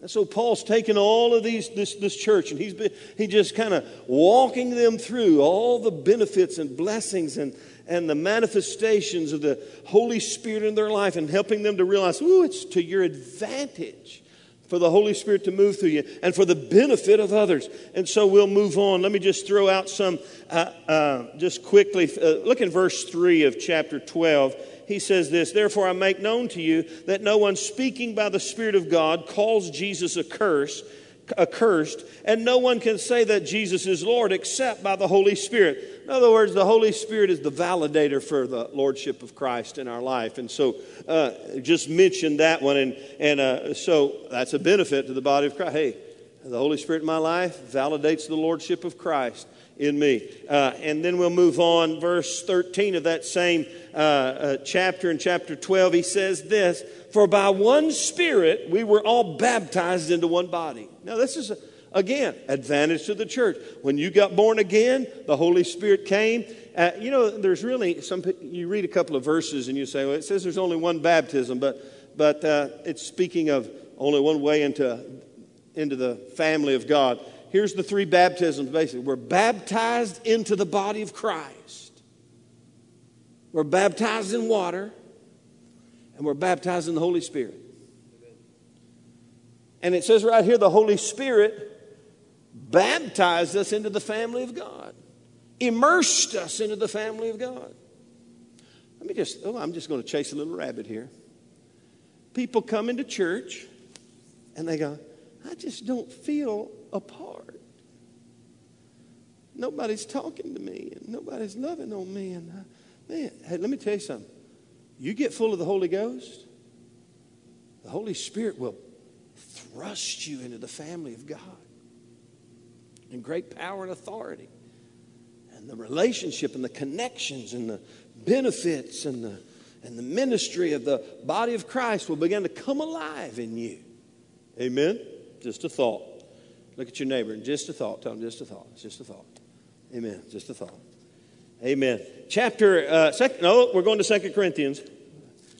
And so Paul's taken all of these this, this church and he's been he just kind of walking them through all the benefits and blessings and and the manifestations of the Holy Spirit in their life and helping them to realize, ooh, it's to your advantage for the Holy Spirit to move through you and for the benefit of others. And so we'll move on. Let me just throw out some, uh, uh, just quickly. Uh, look in verse 3 of chapter 12. He says this Therefore, I make known to you that no one speaking by the Spirit of God calls Jesus a curse accursed, and no one can say that Jesus is Lord except by the Holy Spirit. In other words, the Holy Spirit is the validator for the Lordship of Christ in our life. And so uh, just mention that one. And, and uh, so that's a benefit to the body of Christ. Hey, the Holy Spirit in my life validates the Lordship of Christ in me. Uh, and then we'll move on. Verse 13 of that same uh, uh, chapter, in chapter 12, he says this For by one Spirit we were all baptized into one body. Now, this is, again, advantage to the church. When you got born again, the Holy Spirit came. Uh, you know, there's really some, you read a couple of verses and you say, well, it says there's only one baptism, but, but uh, it's speaking of only one way into, into the family of God here's the three baptisms basically. We're baptized into the body of Christ, we're baptized in water, and we're baptized in the Holy Spirit. And it says right here the Holy Spirit baptized us into the family of God. immersed us into the family of God. Let me just, oh, I'm just going to chase a little rabbit here. People come into church and they go, I just don't feel a part. Nobody's talking to me and nobody's loving on me. And I, man, hey, let me tell you something. You get full of the Holy Ghost, the Holy Spirit will thrust you into the family of God in great power and authority. And the relationship and the connections and the benefits and the, and the ministry of the body of Christ will begin to come alive in you. Amen? Just a thought. Look at your neighbor and just a thought. Tell him just a thought. It's just a thought. Amen. Just a thought. Amen. Chapter, uh, second, no, we're going to Second Corinthians.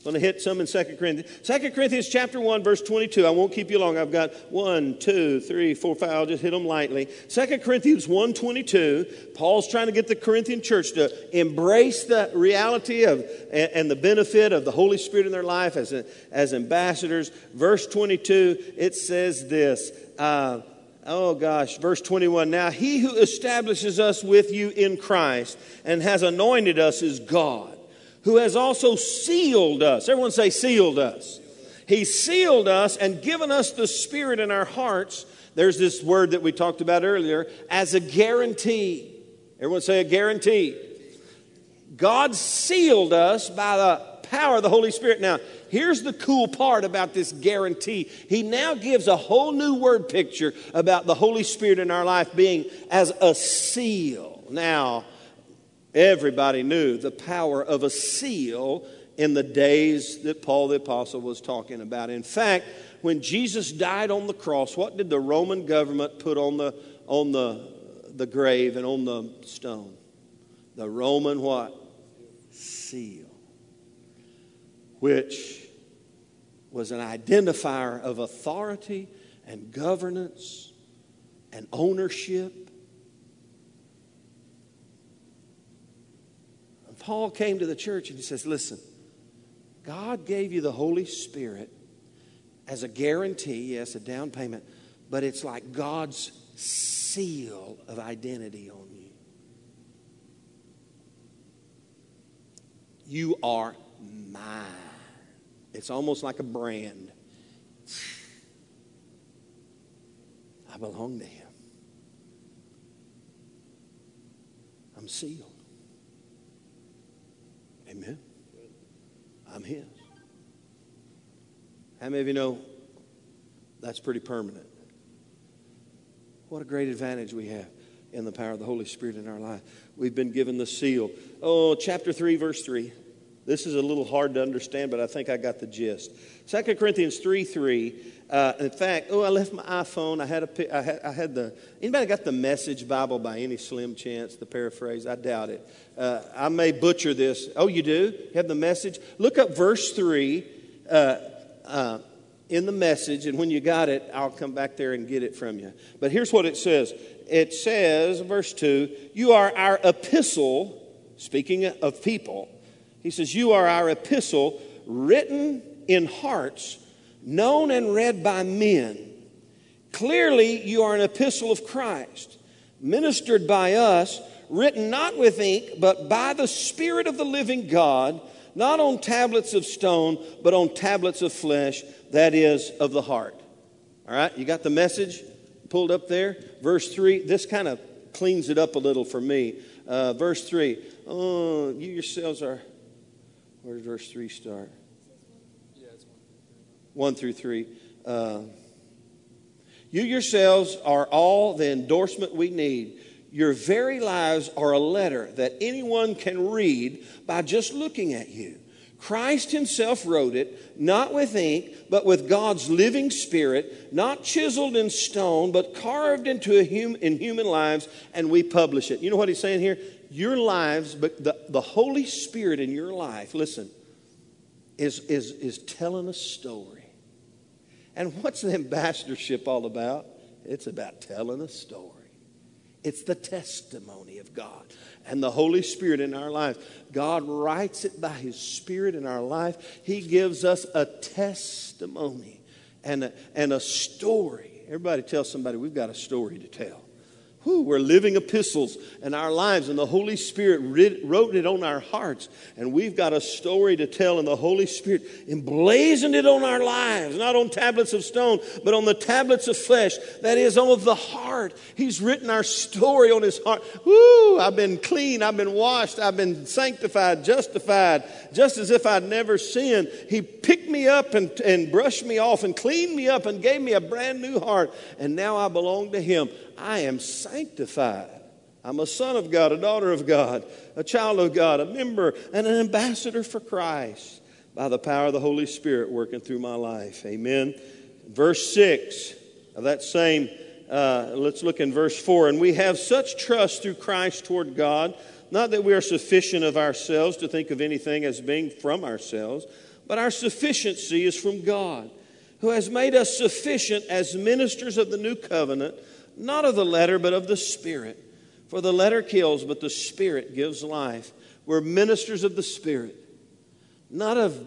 I'm going to hit some in 2 Corinthians. 2 Corinthians chapter 1, verse 22. I won't keep you long. I've got one, two, three, four, five. I'll just hit them lightly. 2 Corinthians 1, 22. Paul's trying to get the Corinthian church to embrace the reality of and the benefit of the Holy Spirit in their life as, a, as ambassadors. Verse 22, it says this. Uh, Oh gosh, verse 21. Now he who establishes us with you in Christ and has anointed us is God who has also sealed us. Everyone say, sealed us. He sealed us and given us the Spirit in our hearts. There's this word that we talked about earlier as a guarantee. Everyone say a guarantee. God sealed us by the power of the Holy Spirit. Now, here's the cool part about this guarantee. He now gives a whole new word picture about the Holy Spirit in our life being as a seal. Now, Everybody knew the power of a seal in the days that Paul the Apostle was talking about. In fact, when Jesus died on the cross, what did the Roman government put on the, on the, the grave and on the stone? The Roman what? Seal. Which was an identifier of authority and governance and ownership Paul came to the church and he says, Listen, God gave you the Holy Spirit as a guarantee, yes, a down payment, but it's like God's seal of identity on you. You are mine. It's almost like a brand. I belong to Him. I'm sealed. Amen. I'm His. How many of you know that's pretty permanent? What a great advantage we have in the power of the Holy Spirit in our life. We've been given the seal. Oh, chapter 3, verse 3. This is a little hard to understand, but I think I got the gist. 2 Corinthians 3 3. Uh, in fact, oh, I left my iPhone. I had, a, I, had, I had the, anybody got the Message Bible by any slim chance, the paraphrase? I doubt it. Uh, I may butcher this. Oh, you do? You have the message? Look up verse 3 uh, uh, in the message, and when you got it, I'll come back there and get it from you. But here's what it says it says, verse 2, You are our epistle, speaking of people. He says, You are our epistle written in hearts, known and read by men. Clearly, you are an epistle of Christ, ministered by us written not with ink, but by the Spirit of the living God, not on tablets of stone, but on tablets of flesh, that is, of the heart. All right, you got the message pulled up there? Verse 3, this kind of cleans it up a little for me. Uh, verse 3, oh, you yourselves are, where does verse 3 start? Yeah, it's 1 through 3. 1 through 3. Uh, you yourselves are all the endorsement we need your very lives are a letter that anyone can read by just looking at you. Christ Himself wrote it, not with ink, but with God's living spirit, not chiseled in stone, but carved into a hum, in human lives, and we publish it. You know what He's saying here? Your lives, but the, the Holy Spirit in your life, listen, is, is, is telling a story. And what's the ambassadorship all about? It's about telling a story. It's the testimony of God and the Holy Spirit in our life. God writes it by His Spirit in our life. He gives us a testimony and a, and a story. Everybody tell somebody we've got a story to tell. Whew, we're living epistles in our lives, and the Holy Spirit wrote it on our hearts. And we've got a story to tell, and the Holy Spirit emblazoned it on our lives, not on tablets of stone, but on the tablets of flesh, that is, on the heart. He's written our story on his heart. Whoo, I've been clean, I've been washed, I've been sanctified, justified, just as if I'd never sinned. He picked me up and, and brushed me off and cleaned me up and gave me a brand new heart, and now I belong to him. I am sanctified. I'm a son of God, a daughter of God, a child of God, a member, and an ambassador for Christ by the power of the Holy Spirit working through my life. Amen. Verse 6 of that same, uh, let's look in verse 4. And we have such trust through Christ toward God, not that we are sufficient of ourselves to think of anything as being from ourselves, but our sufficiency is from God, who has made us sufficient as ministers of the new covenant not of the letter, but of the Spirit. For the letter kills, but the Spirit gives life. We're ministers of the Spirit, not of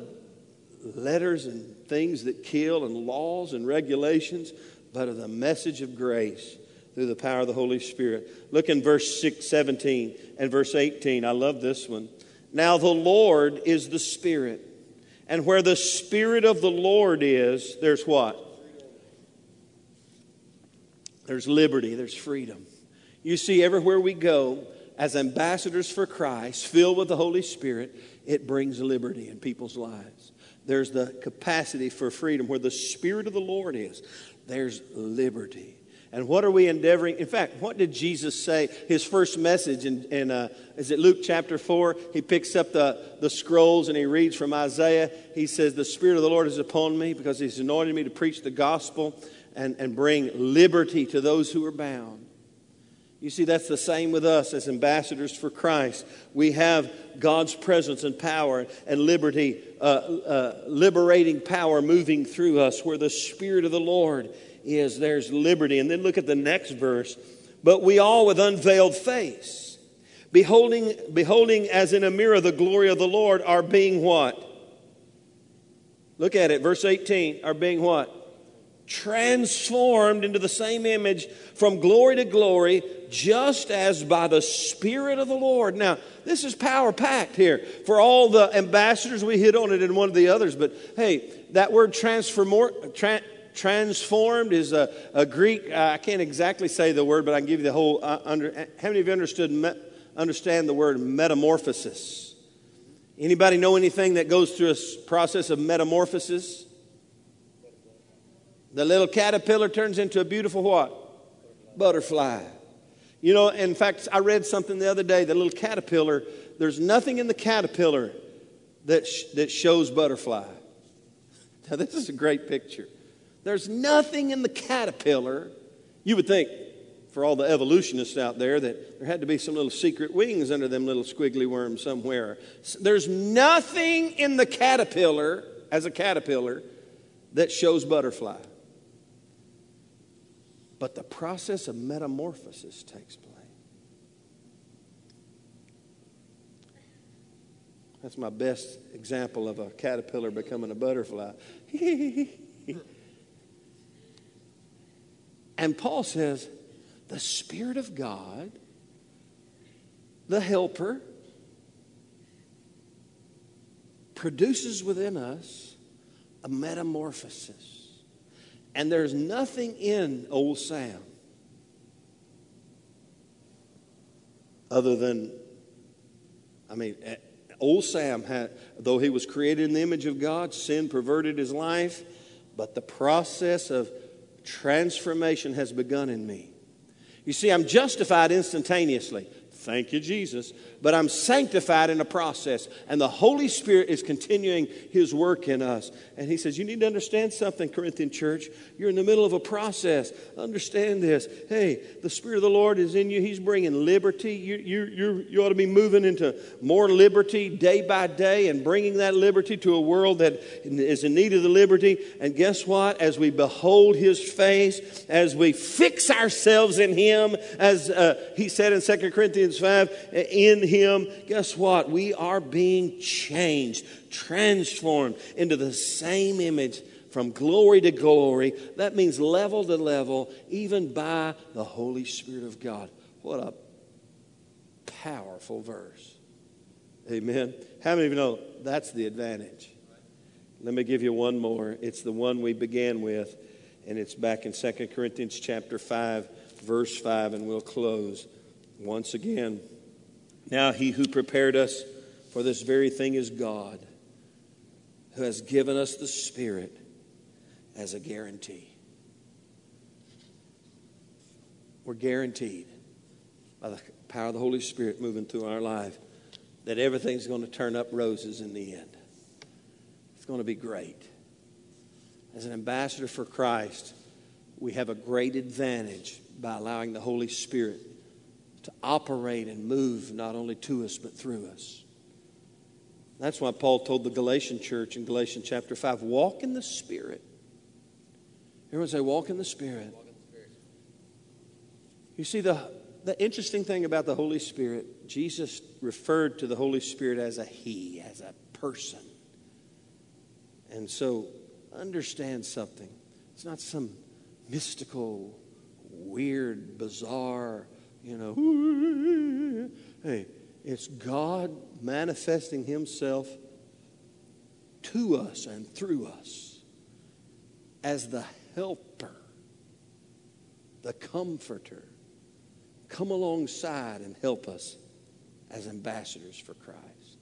letters and things that kill and laws and regulations, but of the message of grace through the power of the Holy Spirit. Look in verse 6, 17 and verse 18. I love this one. Now the Lord is the Spirit. And where the Spirit of the Lord is, there's what? There's liberty, there's freedom. You see, everywhere we go, as ambassadors for Christ, filled with the Holy Spirit, it brings liberty in people's lives. There's the capacity for freedom. Where the Spirit of the Lord is, there's liberty. And what are we endeavoring? In fact, what did Jesus say? His first message in, in uh, is it Luke chapter 4? He picks up the, the scrolls and he reads from Isaiah. He says, The Spirit of the Lord is upon me because he's anointed me to preach the gospel and, and bring liberty to those who are bound. You see, that's the same with us as ambassadors for Christ. We have God's presence and power and liberty, uh, uh, liberating power moving through us. Where the Spirit of the Lord is, there's liberty. And then look at the next verse. But we all with unveiled face, beholding, beholding as in a mirror the glory of the Lord, are being what? Look at it, verse 18, are being what? Transformed into the same image from glory to glory, just as by the Spirit of the Lord. Now, this is power packed here. For all the ambassadors, we hit on it in one of the others, but hey, that word tra- transformed is a, a Greek, uh, I can't exactly say the word, but I can give you the whole. Uh, under, how many of you understood, me, understand the word metamorphosis? Anybody know anything that goes through a process of metamorphosis? The little caterpillar turns into a beautiful what? Butterfly. You know, in fact, I read something the other day. The little caterpillar, there's nothing in the caterpillar that, sh- that shows butterfly. Now, this is a great picture. There's nothing in the caterpillar. You would think, for all the evolutionists out there, that there had to be some little secret wings under them little squiggly worms somewhere. There's nothing in the caterpillar, as a caterpillar, that shows butterfly. But the process of metamorphosis takes place. That's my best example of a caterpillar becoming a butterfly. and Paul says, the Spirit of God, the helper, produces within us a metamorphosis. And there's nothing in old Sam other than, I mean, eh, old Sam had, though he was created in the image of God, sin perverted his life, but the process of transformation has begun in me. You see, I'm justified instantaneously. Thank you, Jesus. But I'm sanctified in a process, and the Holy Spirit is continuing His work in us. And He says, You need to understand something, Corinthian church. You're in the middle of a process. Understand this. Hey, the Spirit of the Lord is in you, He's bringing liberty. You, you, you, you ought to be moving into more liberty day by day and bringing that liberty to a world that is in need of the liberty. And guess what? As we behold His face, as we fix ourselves in Him, as uh, He said in 2 Corinthians 5, in Him, guess what? We are being changed, transformed into the same image from glory to glory. That means level to level, even by the Holy Spirit of God. What a powerful verse. Amen. How many of you know that's the advantage? Let me give you one more. It's the one we began with, and it's back in 2 Corinthians chapter 5, verse 5, and we'll close once again. Now, he who prepared us for this very thing is God, who has given us the Spirit as a guarantee. We're guaranteed by the power of the Holy Spirit moving through our life that everything's going to turn up roses in the end. It's going to be great. As an ambassador for Christ, we have a great advantage by allowing the Holy Spirit to operate and move not only to us but through us. That's why Paul told the Galatian church in Galatians chapter 5 walk in the Spirit. Everyone say, walk in the Spirit. You see, the, the interesting thing about the Holy Spirit, Jesus referred to the Holy Spirit as a He, as a person. And so understand something. It's not some mystical, weird, bizarre, you know. Hey, it's God manifesting Himself to us and through us as the helper, the comforter. Come alongside and help us as ambassadors for Christ.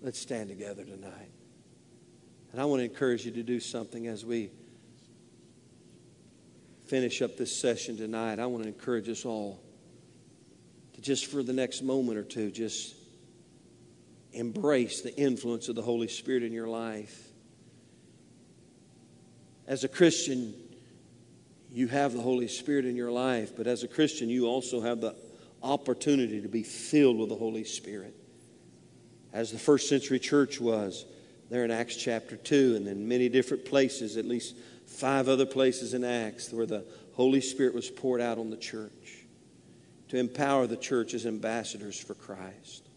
Let's stand together tonight. And I want to encourage you to do something as we finish up this session tonight. I want to encourage us all to just for the next moment or two, just embrace the influence of the Holy Spirit in your life. As a Christian, you have the Holy Spirit in your life, but as a Christian, you also have the opportunity to be filled with the Holy Spirit. As the first century church was, there in Acts chapter 2, and in many different places, at least five other places in Acts, where the Holy Spirit was poured out on the church to empower the church as ambassadors for Christ.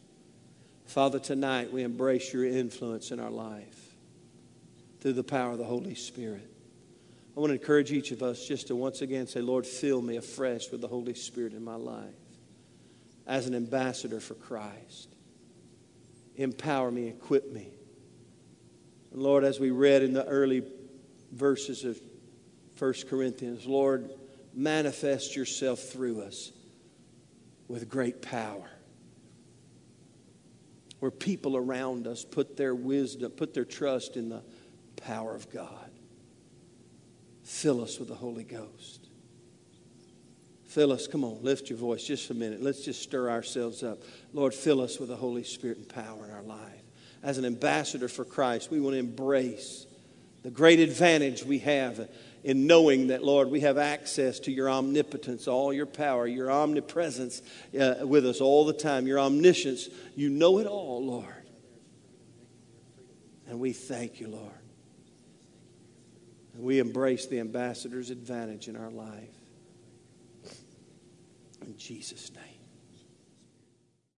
Father, tonight we embrace your influence in our life through the power of the Holy Spirit. I want to encourage each of us just to once again say, Lord, fill me afresh with the Holy Spirit in my life as an ambassador for Christ. Empower me, equip me and Lord, as we read in the early verses of 1 Corinthians, Lord, manifest yourself through us with great power. Where people around us put their wisdom, put their trust in the power of God. Fill us with the Holy Ghost. Fill us, come on, lift your voice just a minute. Let's just stir ourselves up. Lord, fill us with the Holy Spirit and power in our life as an ambassador for Christ, we want to embrace the great advantage we have in knowing that, Lord, we have access to your omnipotence, all your power, your omnipresence uh, with us all the time, your omniscience. You know it all, Lord. And we thank you, Lord. And we embrace the ambassador's advantage in our life. In Jesus' name.